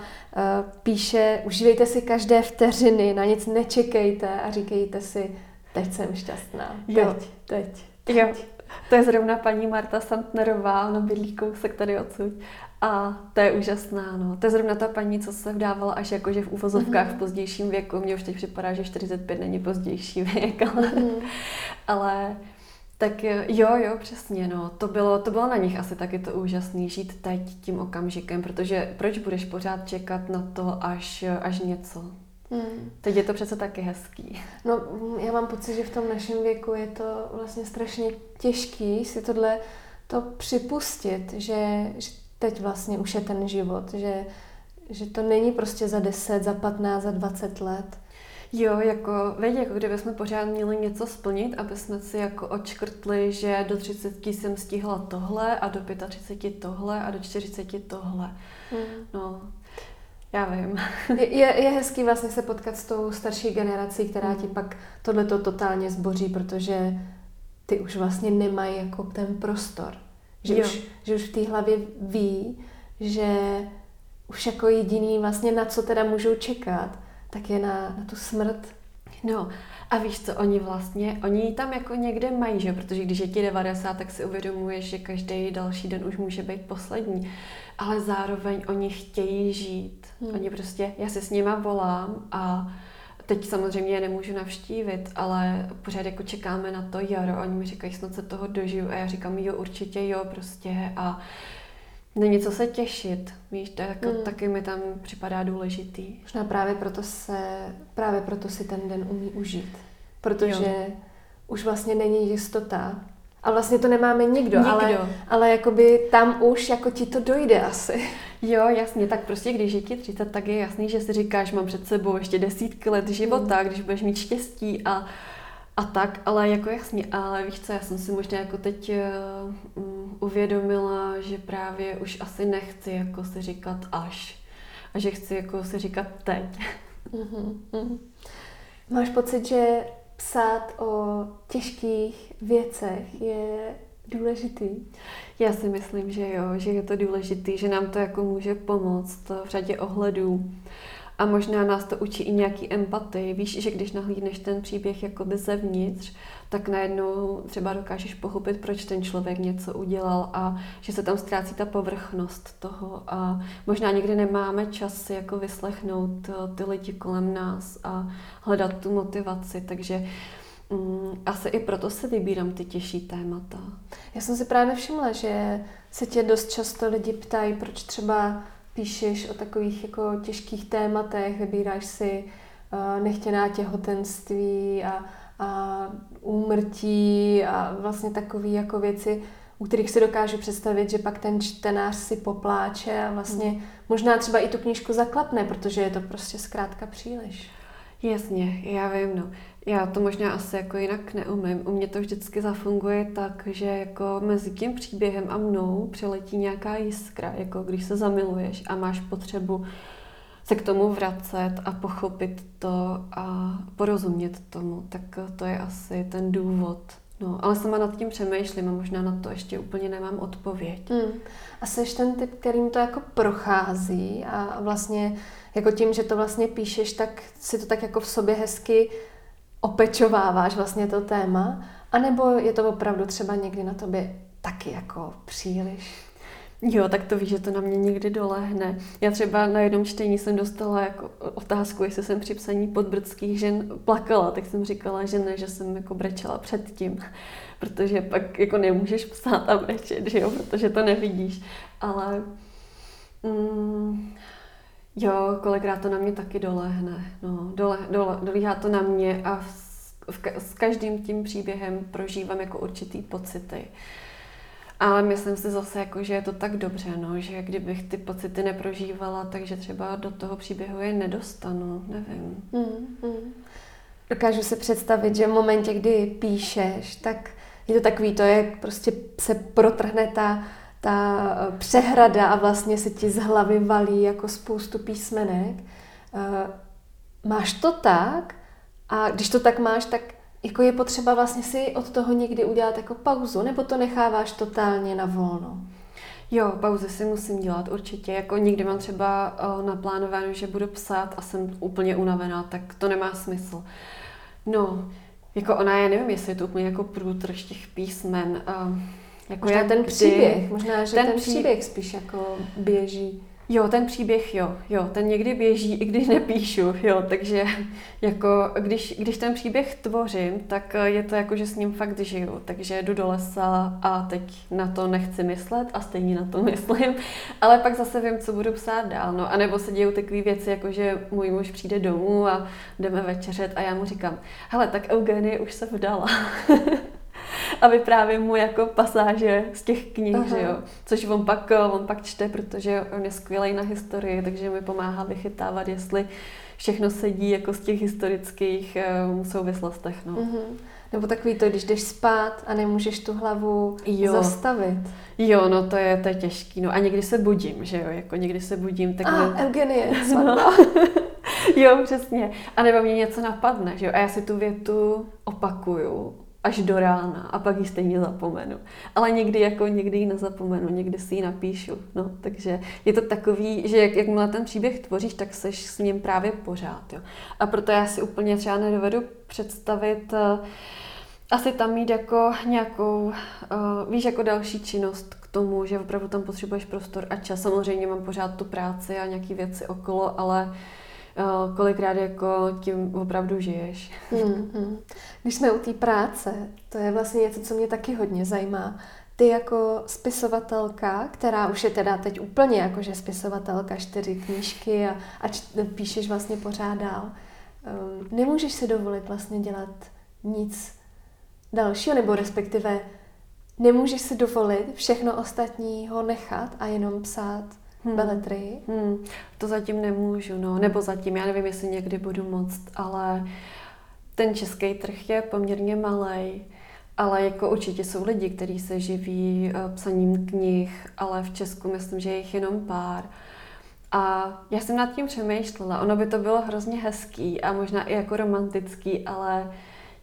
píše, užívejte si každé vteřiny, na nic nečekejte a říkejte si, teď jsem šťastná. Teď, jo. teď. teď.
Jo. To je zrovna paní Marta Santnerová, ona bydlí kousek tady odsud. A to je úžasná, no. To je zrovna ta paní, co se vdávala až jakože v úvozovkách mm-hmm. v pozdějším věku. Mně už teď připadá, že 45 není pozdější věk, ale, mm-hmm. ale tak jo, jo, přesně, no. To bylo, to bylo na nich asi taky to úžasný, žít teď tím okamžikem, protože proč budeš pořád čekat na to, až, až něco? Hmm. Teď je to přece taky hezký.
No, já mám pocit, že v tom našem věku je to vlastně strašně těžký si tohle to připustit, že, že teď vlastně už je ten život, že, že to není prostě za 10, za 15, za 20 let.
Jo, jako, veď, jako kdyby jsme pořád měli něco splnit, aby jsme si jako odškrtli, že do 30 jsem stihla tohle a do 35 tohle a do 40 tohle. Hmm. No, já vím.
Je, je, je hezký vlastně se potkat s tou starší generací, která hmm. ti pak tohleto totálně zboří, protože ty už vlastně nemají jako ten prostor. Že, už, že už v té hlavě ví, že už jako jediný vlastně na co teda můžou čekat, tak je na, na tu smrt.
No a víš co, oni vlastně, oni ji tam jako někde mají, že? protože když je ti 90, tak si uvědomuješ, že každý další den už může být poslední. Ale zároveň oni chtějí žít. Hmm. Oni prostě, já se s nima volám a Teď samozřejmě je nemůžu navštívit, ale pořád jako čekáme na to jaro. Oni mi říkají, snad se toho dožiju a já říkám, jo, určitě jo, prostě a není co se těšit, víš, to jako, hmm. taky mi tam připadá důležitý.
Možná právě proto se, právě proto si ten den umí užít, protože jo. už vlastně není jistota, a vlastně to nemáme nikdo, nikdo. ale, ale jakoby tam už jako ti to dojde asi.
Jo, jasně, tak prostě když je ti 30, tak je jasný, že si říkáš, mám před sebou ještě desítky let života, mm. když budeš mít štěstí a, a tak, ale jako jasně, ale víš co, já jsem si možná jako teď uh, uvědomila, že právě už asi nechci jako si říkat až a že chci jako si říkat teď. Mm-hmm.
Máš pocit, že psát o těžkých věcech je důležitý?
Já si myslím, že jo, že je to důležitý, že nám to jako může pomoct v řadě ohledů. A možná nás to učí i nějaký empatii. Víš, že když nahlídneš ten příběh jakoby zevnitř, tak najednou třeba dokážeš pochopit, proč ten člověk něco udělal a že se tam ztrácí ta povrchnost toho a možná někdy nemáme čas jako vyslechnout eh, ty lidi kolem nás a hledat tu motivaci, takže Mm, asi i proto se vybírám ty těžší témata.
Já jsem si právě všimla, že se tě dost často lidi ptají, proč třeba píšeš o takových jako těžkých tématech, vybíráš si uh, nechtěná těhotenství a, a úmrtí a vlastně takové jako věci, u kterých si dokážu představit, že pak ten čtenář si popláče a vlastně hmm. možná třeba i tu knížku zaklapne, protože je to prostě zkrátka příliš.
Jasně, já vím, no. Já to možná asi jako jinak neumím. U mě to vždycky zafunguje tak, že jako mezi tím příběhem a mnou přeletí nějaká jiskra, jako když se zamiluješ a máš potřebu se k tomu vracet a pochopit to a porozumět tomu, tak to je asi ten důvod. No, ale sama nad tím přemýšlím a možná na to ještě úplně nemám odpověď.
Hmm. A jsi ten typ, kterým to jako prochází a vlastně jako tím, že to vlastně píšeš, tak si to tak jako v sobě hezky opečováváš vlastně to téma, anebo je to opravdu třeba někdy na tobě taky jako příliš?
Jo, tak to víš, že to na mě někdy dolehne. Já třeba na jednom čtení jsem dostala jako otázku, jestli jsem při psaní podbrdských žen plakala, tak jsem říkala, že ne, že jsem jako brečela předtím, protože pak jako nemůžeš psát a brečet, že jo, protože to nevidíš. Ale mm, jo, kolikrát to na mě taky dolehne. No, dole, dole, dolíhá to na mě a v, v, s každým tím příběhem prožívám jako určitý pocity. Ale myslím si zase, jako, že je to tak dobře, no, že kdybych ty pocity neprožívala, takže třeba do toho příběhu je nedostanu, nevím. Mm, mm.
Dokážu si představit, že v momentě, kdy píšeš, tak je to takový to, jak prostě se protrhne ta, ta eh, přehrada a vlastně se ti z hlavy valí jako spoustu písmenek. Uh, máš to tak a když to tak máš, tak jako je potřeba vlastně si od toho někdy udělat jako pauzu, nebo to necháváš totálně na volno?
Jo, pauzy si musím dělat určitě. Jako někdy mám třeba uh, naplánováno, že budu psát a jsem úplně unavená, tak to nemá smysl. No, jako ona, já nevím, jestli je to úplně jako průtrž těch písmen. Uh,
jako možná ten kdy, příběh, možná, že ten, ten příběh spíš jako běží.
Jo, ten příběh, jo, jo, ten někdy běží, i když nepíšu, jo, takže jako když, když ten příběh tvořím, tak je to jako, že s ním fakt žiju, takže jdu do lesa a teď na to nechci myslet a stejně na to myslím, ale pak zase vím, co budu psát dál, no, anebo se dějou takové věci, jako že můj muž přijde domů a jdeme večeřet a já mu říkám, hele, tak Eugenie už se vdala. a vyprávím mu jako pasáže z těch knih, Aha. že jo. Což on pak, on pak čte, protože on je skvělý na historii, takže mi pomáhá vychytávat, jestli všechno sedí jako z těch historických uh, souvislostech. No. Uh-huh.
Nebo takový to, když jdeš spát a nemůžeš tu hlavu jo. zastavit.
Jo, no to je, to je těžký. No a někdy se budím, že jo, jako někdy se budím. Tak
a, ne... Eugenie, no.
jo, přesně. A nebo mě něco napadne, že jo, a já si tu větu opakuju až do rána a pak ji stejně zapomenu. Ale někdy jako někdy ji nezapomenu, někdy si ji napíšu. No, takže je to takový, že jak, jakmile ten příběh tvoříš, tak seš s ním právě pořád. Jo. A proto já si úplně třeba nedovedu představit uh, asi tam mít jako nějakou, uh, víš, jako další činnost k tomu, že opravdu tam potřebuješ prostor a čas. Samozřejmě mám pořád tu práci a nějaké věci okolo, ale uh, Eh, kolikrát jako tím opravdu žiješ. Hmm,
hmm. Když jsme u té práce, to je vlastně něco, co mě taky hodně zajímá. Ty jako spisovatelka, která už je teda teď úplně jakože spisovatelka, čtyři knížky a, a č, píšeš vlastně pořád dál, um, nemůžeš si dovolit vlastně dělat nic dalšího, nebo respektive nemůžeš si dovolit všechno ostatního nechat a jenom psát hmm. beletrii?
Hmm. To zatím nemůžu, no. Nebo zatím, já nevím, jestli někdy budu moct, ale ten český trh je poměrně malý. Ale jako určitě jsou lidi, kteří se živí uh, psaním knih, ale v Česku myslím, že je jich jenom pár. A já jsem nad tím přemýšlela. Ono by to bylo hrozně hezký a možná i jako romantický, ale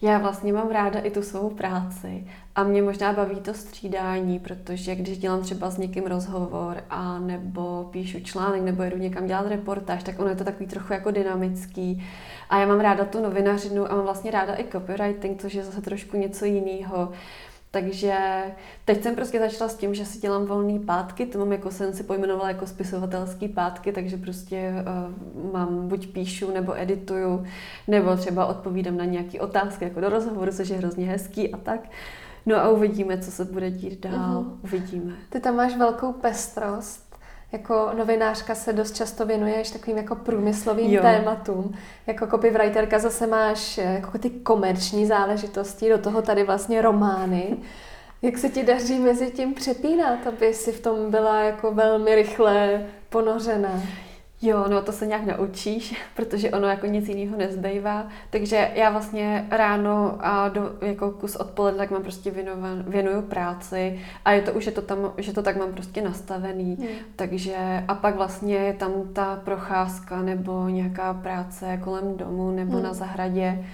já vlastně mám ráda i tu svou práci a mě možná baví to střídání, protože když dělám třeba s někým rozhovor a nebo píšu článek nebo jedu někam dělat reportáž, tak ono je to takový trochu jako dynamický. A já mám ráda tu novinařinu a mám vlastně ráda i copywriting, což je zase trošku něco jiného. Takže teď jsem prostě začala s tím, že si dělám volný pátky, to mám jako jsem si pojmenovala jako spisovatelský pátky, takže prostě uh, mám buď píšu nebo edituju, nebo třeba odpovídám na nějaké otázky jako do rozhovoru, což je hrozně hezký a tak. No a uvidíme, co se bude dít dál. Uh-huh. Uvidíme.
Ty tam máš velkou pestrost jako novinářka se dost často věnuješ takovým jako průmyslovým jo. tématům. Jako copywriterka zase máš eh, jako ty komerční záležitosti, do toho tady vlastně romány. Jak se ti daří mezi tím přepínat, aby si v tom byla jako velmi rychle ponořená?
Jo, no to se nějak naučíš, protože ono jako nic jiného nezbývá. Takže já vlastně ráno a do, jako kus odpoledne tak mám prostě věnovan, věnuju práci a je to už, je to tam, že to tak mám prostě nastavený. Hmm. Takže a pak vlastně je tam ta procházka nebo nějaká práce kolem domu nebo hmm. na zahradě.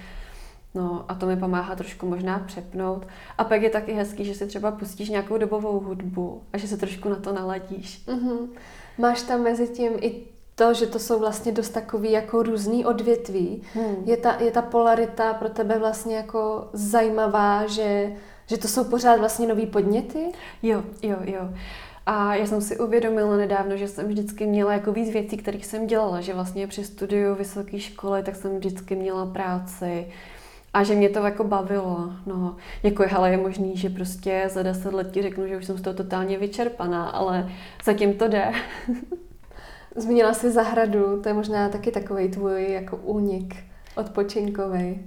No a to mi pomáhá trošku možná přepnout. A pak je taky hezký, že si třeba pustíš nějakou dobovou hudbu a že se trošku na to naladíš.
Mm-hmm. Máš tam mezi tím i to, že to jsou vlastně dost takový jako různý odvětví. Hmm. Je, ta, je ta polarita pro tebe vlastně jako zajímavá, že, že to jsou pořád vlastně nový podněty?
Jo, jo, jo. A já jsem si uvědomila nedávno, že jsem vždycky měla jako víc věcí, kterých jsem dělala, že vlastně při studiu vysoké školy, tak jsem vždycky měla práci, a že mě to jako bavilo. No, jako ale je možný, že prostě za deset let ti řeknu, že už jsem z toho totálně vyčerpaná, ale zatím to jde.
Zmínila jsi zahradu, to je možná taky takový tvůj jako únik odpočinkový.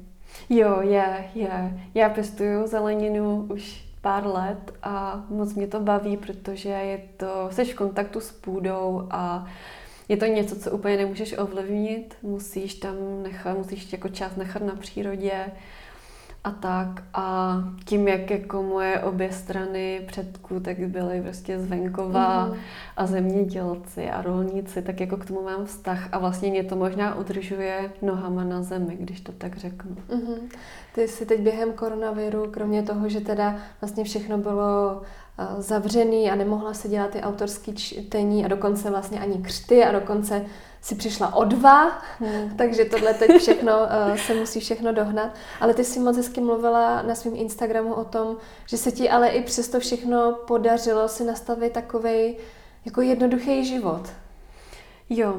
Jo, je, je. Já pěstuju zeleninu už pár let a moc mě to baví, protože je to, jsi v kontaktu s půdou a je to něco, co úplně nemůžeš ovlivnit, musíš tam nechat, musíš jako část nechat na přírodě a tak. A tím, jak jako moje obě strany předků tak byly prostě z venkova mm-hmm. a zemědělci a rolníci, tak jako k tomu mám vztah a vlastně mě to možná udržuje nohama na zemi, když to tak řeknu. Mm-hmm.
Ty jsi teď během koronaviru, kromě toho, že teda vlastně všechno bylo eh, zavřený a nemohla se dělat ty autorské čtení a dokonce vlastně ani křty a dokonce si přišla o dva, hmm. takže tohle teď všechno uh, se musí všechno dohnat. Ale ty jsi moc hezky mluvila na svém Instagramu o tom, že se ti ale i přesto všechno podařilo si nastavit takový jako jednoduchý život.
Jo,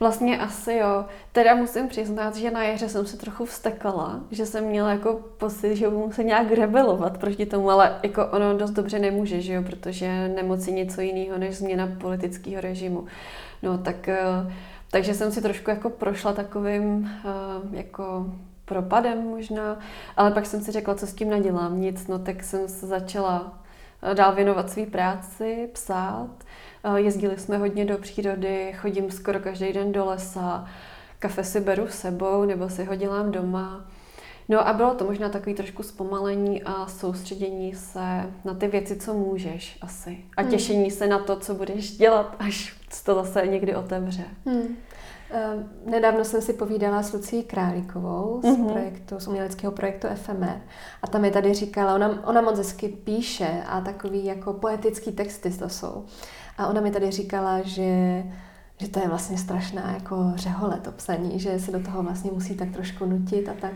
vlastně asi jo. Teda musím přiznat, že na jaře jsem se trochu vstekala, že jsem měla jako pocit, že budu se nějak rebelovat proti tomu, ale jako ono dost dobře nemůže, že jo, protože nemoc je něco jiného než změna politického režimu. No tak, eh, takže jsem si trošku jako prošla takovým eh, jako propadem možná, ale pak jsem si řekla, co s tím nadělám, nic, no tak jsem se začala eh, dál věnovat své práci, psát. Jezdili jsme hodně do přírody, chodím skoro každý den do lesa, kafe si beru s sebou nebo si ho dělám doma. No a bylo to možná takový trošku zpomalení a soustředění se na ty věci, co můžeš asi. A hmm. těšení se na to, co budeš dělat, až to zase někdy otevře. Hmm.
Uh, nedávno jsem si povídala s Lucí Králíkovou z, mm-hmm. projektu, z uměleckého projektu FMR a tam mi tady říkala, ona, ona moc hezky píše a takový jako poetický texty to jsou. A ona mi tady říkala, že že to je vlastně strašná jako řehole to psaní, že se do toho vlastně musí tak trošku nutit a tak.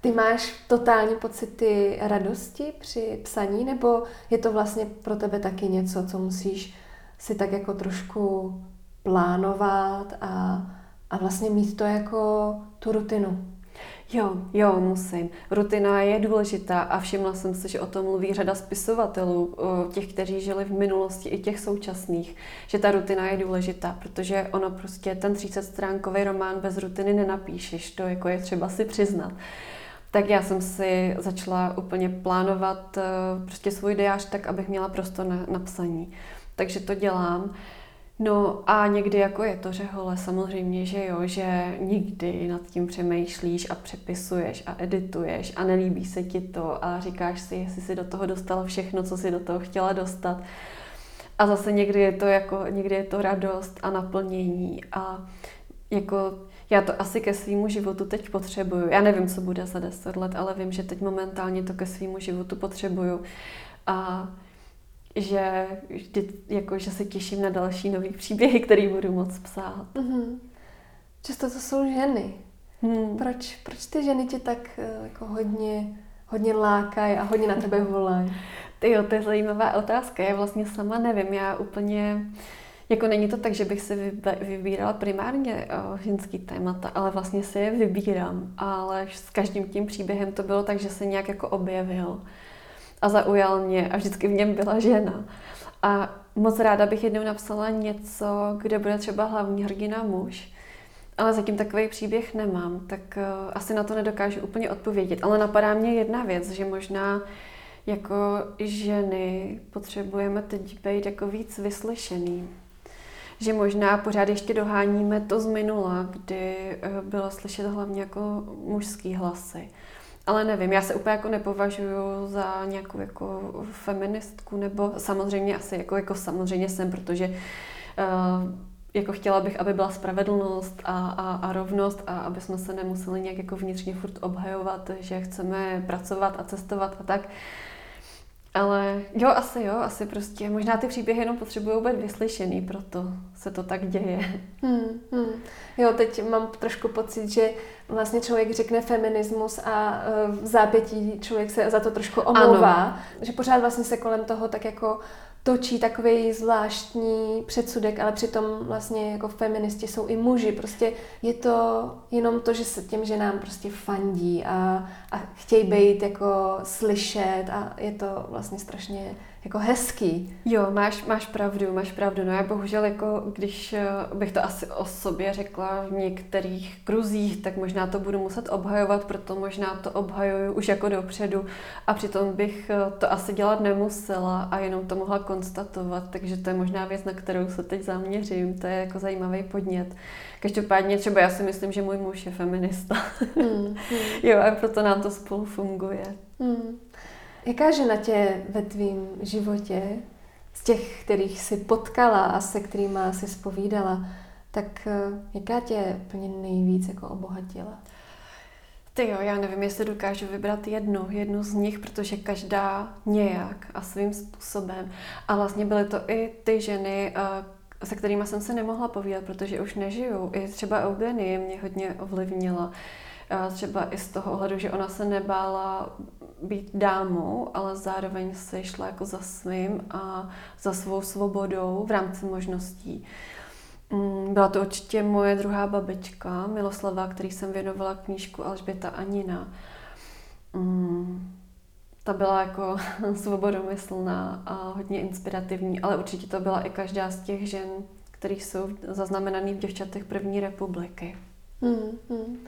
Ty máš totální pocity radosti při psaní, nebo je to vlastně pro tebe taky něco, co musíš si tak jako trošku plánovat a, a vlastně mít to jako tu rutinu?
Jo, jo, musím. Rutina je důležitá a všimla jsem si, že o tom mluví řada spisovatelů, těch, kteří žili v minulosti i těch současných, že ta rutina je důležitá, protože ono prostě ten 30 stránkový román bez rutiny nenapíšeš, to jako je třeba si přiznat tak já jsem si začala úplně plánovat eh, prostě svůj diář tak, abych měla prostor na, na psaní. Takže to dělám. No a někdy jako je to řehole, samozřejmě, že jo, že nikdy nad tím přemýšlíš a přepisuješ a edituješ a nelíbí se ti to a říkáš si, jestli si do toho dostala všechno, co si do toho chtěla dostat. A zase někdy je to jako, někdy je to radost a naplnění a jako já to asi ke svýmu životu teď potřebuju. Já nevím, co bude za deset let, ale vím, že teď momentálně to ke svýmu životu potřebuju. A že, vždy, jako, že se těším na další nový příběhy, který budu moc psát. Mm-hmm.
Často to jsou ženy. Hmm. Proč, proč ty ženy tě tak eh, jako hodně, hodně lákají a hodně na tebe volají?
Ty jo, to je zajímavá otázka. Já vlastně sama nevím. Já úplně jako není to tak, že bych si vybírala primárně uh, ženský témata, ale vlastně si je vybírám. Ale s každým tím příběhem to bylo tak, že se nějak jako objevil a zaujal mě a vždycky v něm byla žena. A moc ráda bych jednou napsala něco, kde bude třeba hlavní hrdina muž. Ale zatím takový příběh nemám, tak uh, asi na to nedokážu úplně odpovědět. Ale napadá mě jedna věc, že možná jako ženy potřebujeme teď být jako víc vyslyšený že možná pořád ještě doháníme to z minula, kdy eh, bylo slyšet hlavně jako mužský hlasy. Ale nevím, já se úplně jako nepovažuji za nějakou jako feministku, nebo samozřejmě asi jako, jako samozřejmě jsem, protože uh, jako chtěla bych, aby byla spravedlnost a, a, a rovnost a aby jsme se nemuseli nějak jako vnitřně furt obhajovat, že chceme pracovat a cestovat a tak. Ale jo, asi jo, asi prostě možná ty příběhy jenom potřebují být vyslyšený, proto se to tak děje.
Hmm, hmm. Jo, teď mám trošku pocit, že vlastně člověk řekne feminismus a uh, v zápětí člověk se za to trošku omlouvá, ano. že pořád vlastně se kolem toho tak jako točí takový zvláštní předsudek, ale přitom vlastně jako feministi jsou i muži. Prostě je to jenom to, že se těm ženám prostě fandí a, a chtějí být jako slyšet a je to vlastně strašně jako hezký.
Jo, máš, máš pravdu, máš pravdu. No já bohužel, jako když eh, bych to asi o sobě řekla v některých kruzích, tak možná to budu muset obhajovat, proto možná to obhajuju už jako dopředu a přitom bych eh, to asi dělat nemusela a jenom to mohla konstatovat, takže to je možná věc, na kterou se teď zaměřím, to je jako zajímavý podnět. Každopádně třeba já si myslím, že můj muž je feminista. Hmm, hmm. jo, a proto nám to spolu funguje. Hmm.
Jaká žena tě ve tvém životě, z těch, kterých si potkala a se kterými si spovídala, tak eh, jaká tě plně nejvíc jako obohatila?
Ty jo, já nevím, jestli dokážu vybrat jednu, jednu z nich, protože každá nějak a svým způsobem. A vlastně byly to i ty ženy, eh, se kterými jsem se nemohla povídat, protože už nežiju. I třeba Eugenie mě hodně ovlivnila. Třeba i z toho ohledu, že ona se nebála být dámou, ale zároveň se šla jako za svým a za svou svobodou v rámci možností. Mm, byla to určitě moje druhá babička, Miloslava, který jsem věnovala knížku Alžběta Anina. Mm, ta byla jako svobodomyslná a hodně inspirativní, ale určitě to byla i každá z těch žen, kterých jsou zaznamenaný v děvčatech první republiky. Hmm, hmm.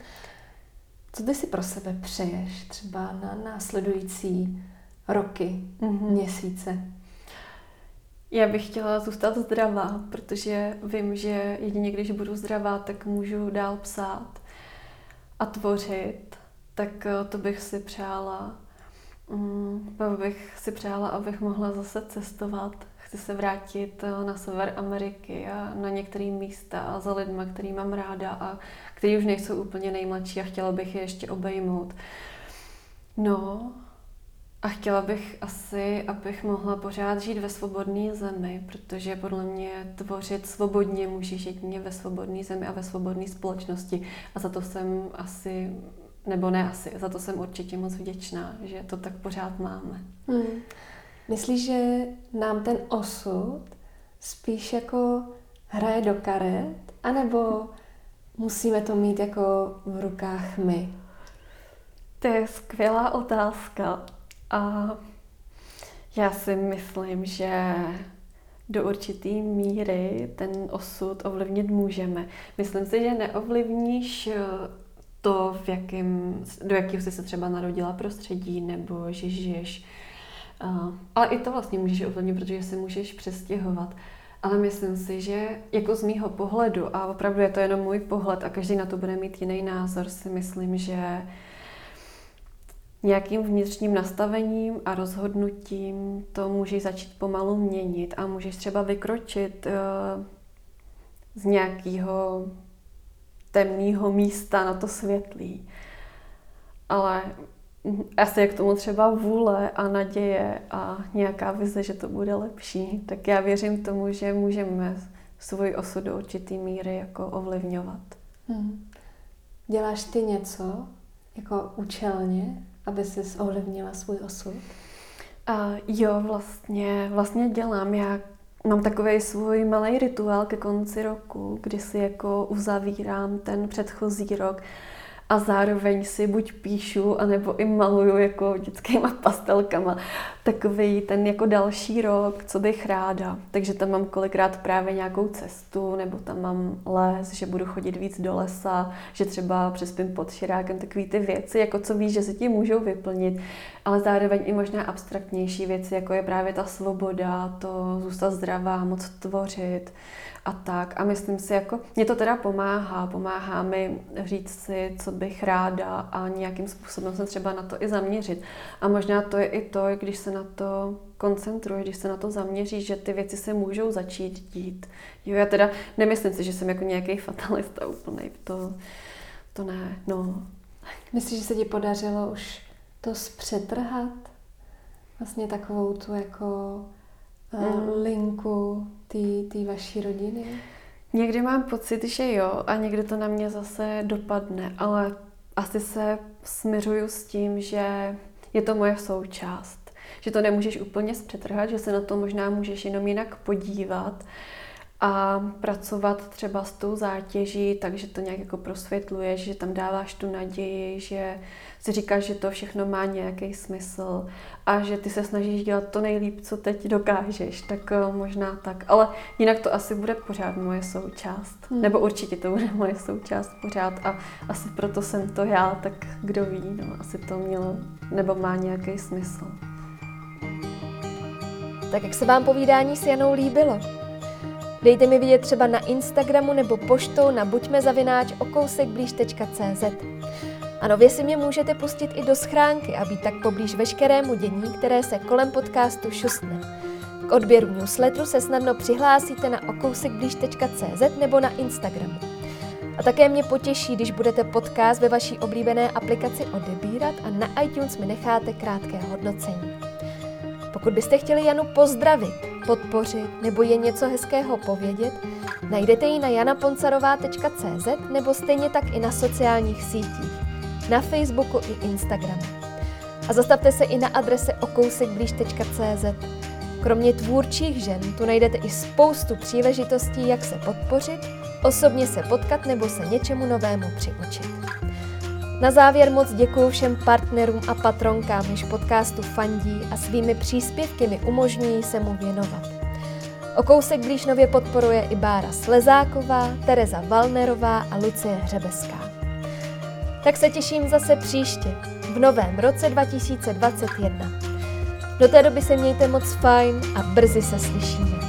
Co ty si pro sebe přeješ třeba na následující roky, mm-hmm. měsíce?
Já bych chtěla zůstat zdravá, protože vím, že jedině když budu zdravá, tak můžu dál psát a tvořit. Tak eh, to bych si přála. Mm, bych si přála, abych mohla zase cestovat. Chci se vrátit eh, na sever Ameriky a na některé místa a za lidma, který mám ráda a který už nejsou úplně nejmladší a chtěla bych je ještě obejmout. No a chtěla bych asi, abych mohla pořád žít ve svobodné zemi, protože podle mě tvořit svobodně můžeš jedině ve svobodné zemi a ve svobodné společnosti. A za to jsem asi, nebo ne asi, za to jsem určitě moc vděčná, že to tak pořád máme. Hmm.
Myslíš, že nám ten osud spíš jako hraje do karet, anebo musíme to mít jako v rukách my?
To je skvělá otázka. A já si myslím, že do určité míry ten osud ovlivnit můžeme. Myslím si, že neovlivníš eh, to, v jakým, do jakého jsi se třeba narodila prostředí, nebo že žiješ. Uh, ale i to vlastně můžeš ovlivnit, protože se můžeš přestěhovat. Ale myslím si, že jako z mýho pohledu, a opravdu je to jenom můj pohled a každý na to bude mít jiný názor, si myslím, že nějakým vnitřním nastavením a rozhodnutím to můžeš začít pomalu měnit a můžeš třeba vykročit uh, z nějakého temného místa na to světlý. Ale asi je k tomu třeba vůle a naděje a nějaká vize, že to bude lepší, tak já věřím tomu, že můžeme svůj osud do určitý míry jako ovlivňovat. Hmm.
Děláš ty něco jako účelně, aby si ovlivnila svůj osud?
A jo, vlastně, vlastně dělám. Já mám takový svůj malý rituál ke konci roku, kdy si jako uzavírám ten předchozí rok a zároveň si buď píšu, anebo i maluju jako dětskýma pastelkama takový ten jako další rok, co bych ráda. Takže tam mám kolikrát právě nějakou cestu, nebo tam mám les, že budu chodit víc do lesa, že třeba přespím pod širákem, takový ty věci, jako co víš, že se ti můžou vyplnit, ale zároveň i možná abstraktnější věci, jako je právě ta svoboda, to zůstat zdravá, moc tvořit a tak. A myslím si, jako, mě to teda pomáhá, pomáhá mi říct si, co bych ráda a nějakým způsobem se třeba na to i zaměřit. A možná to je i to, když se na to koncentruješ, když se na to zaměříš, že ty věci se můžou začít dít. Jo, já teda nemyslím si, že jsem jako nějaký fatalista úplný, to, to ne, no.
Myslíš, že se ti podařilo už to zpřetrhat? Vlastně takovou tu jako mm. linku té vaší rodiny?
Někdy mám pocit, že jo, a někdy to na mě zase dopadne, ale asi se smiřuju s tím, že je to moje součást. Že to nemůžeš úplně zpřetrhat, že se na to možná můžeš jenom jinak podívat a pracovat třeba s tou zátěží, takže to nějak jako prosvětluješ, že tam dáváš tu naději, že si říkáš, že to všechno má nějaký smysl a že ty se snažíš dělat to nejlíp, co teď dokážeš, tak eh, možná tak. Ale jinak to asi bude pořád moje součást. Hmm. Nebo určitě to bude moje součást pořád a asi proto jsem to já, tak kdo ví, no, asi to mělo nebo má nějaký smysl.
Tak jak se vám povídání s Janou líbilo? Dejte mi vidět třeba na Instagramu nebo poštou na buďmezavináč.okousekblíž.cz A nově si mě můžete pustit i do schránky a být tak poblíž veškerému dění, které se kolem podcastu šustne. K odběru newsletteru se snadno přihlásíte na okousekblíž.cz nebo na Instagramu. A také mě potěší, když budete podcast ve vaší oblíbené aplikaci odebírat a na iTunes mi necháte krátké hodnocení. Pokud byste chtěli Janu pozdravit, podpořit nebo je něco hezkého povědět, najdete ji na janaponcarová.cz nebo stejně tak i na sociálních sítích, na Facebooku i Instagramu. A zastavte se i na adrese okousekblíž.cz. Kromě tvůrčích žen tu najdete i spoustu příležitostí, jak se podpořit, osobně se potkat nebo se něčemu novému přiučit. Na závěr moc děkuji všem partnerům a patronkám, jež podcastu fandí a svými příspěvky mi umožňují se mu věnovat. O kousek blíž nově podporuje i Bára Slezáková, Tereza Valnerová a Lucie Hřebeská. Tak se těším zase příště, v novém roce 2021. Do té doby se mějte moc fajn a brzy se slyšíme.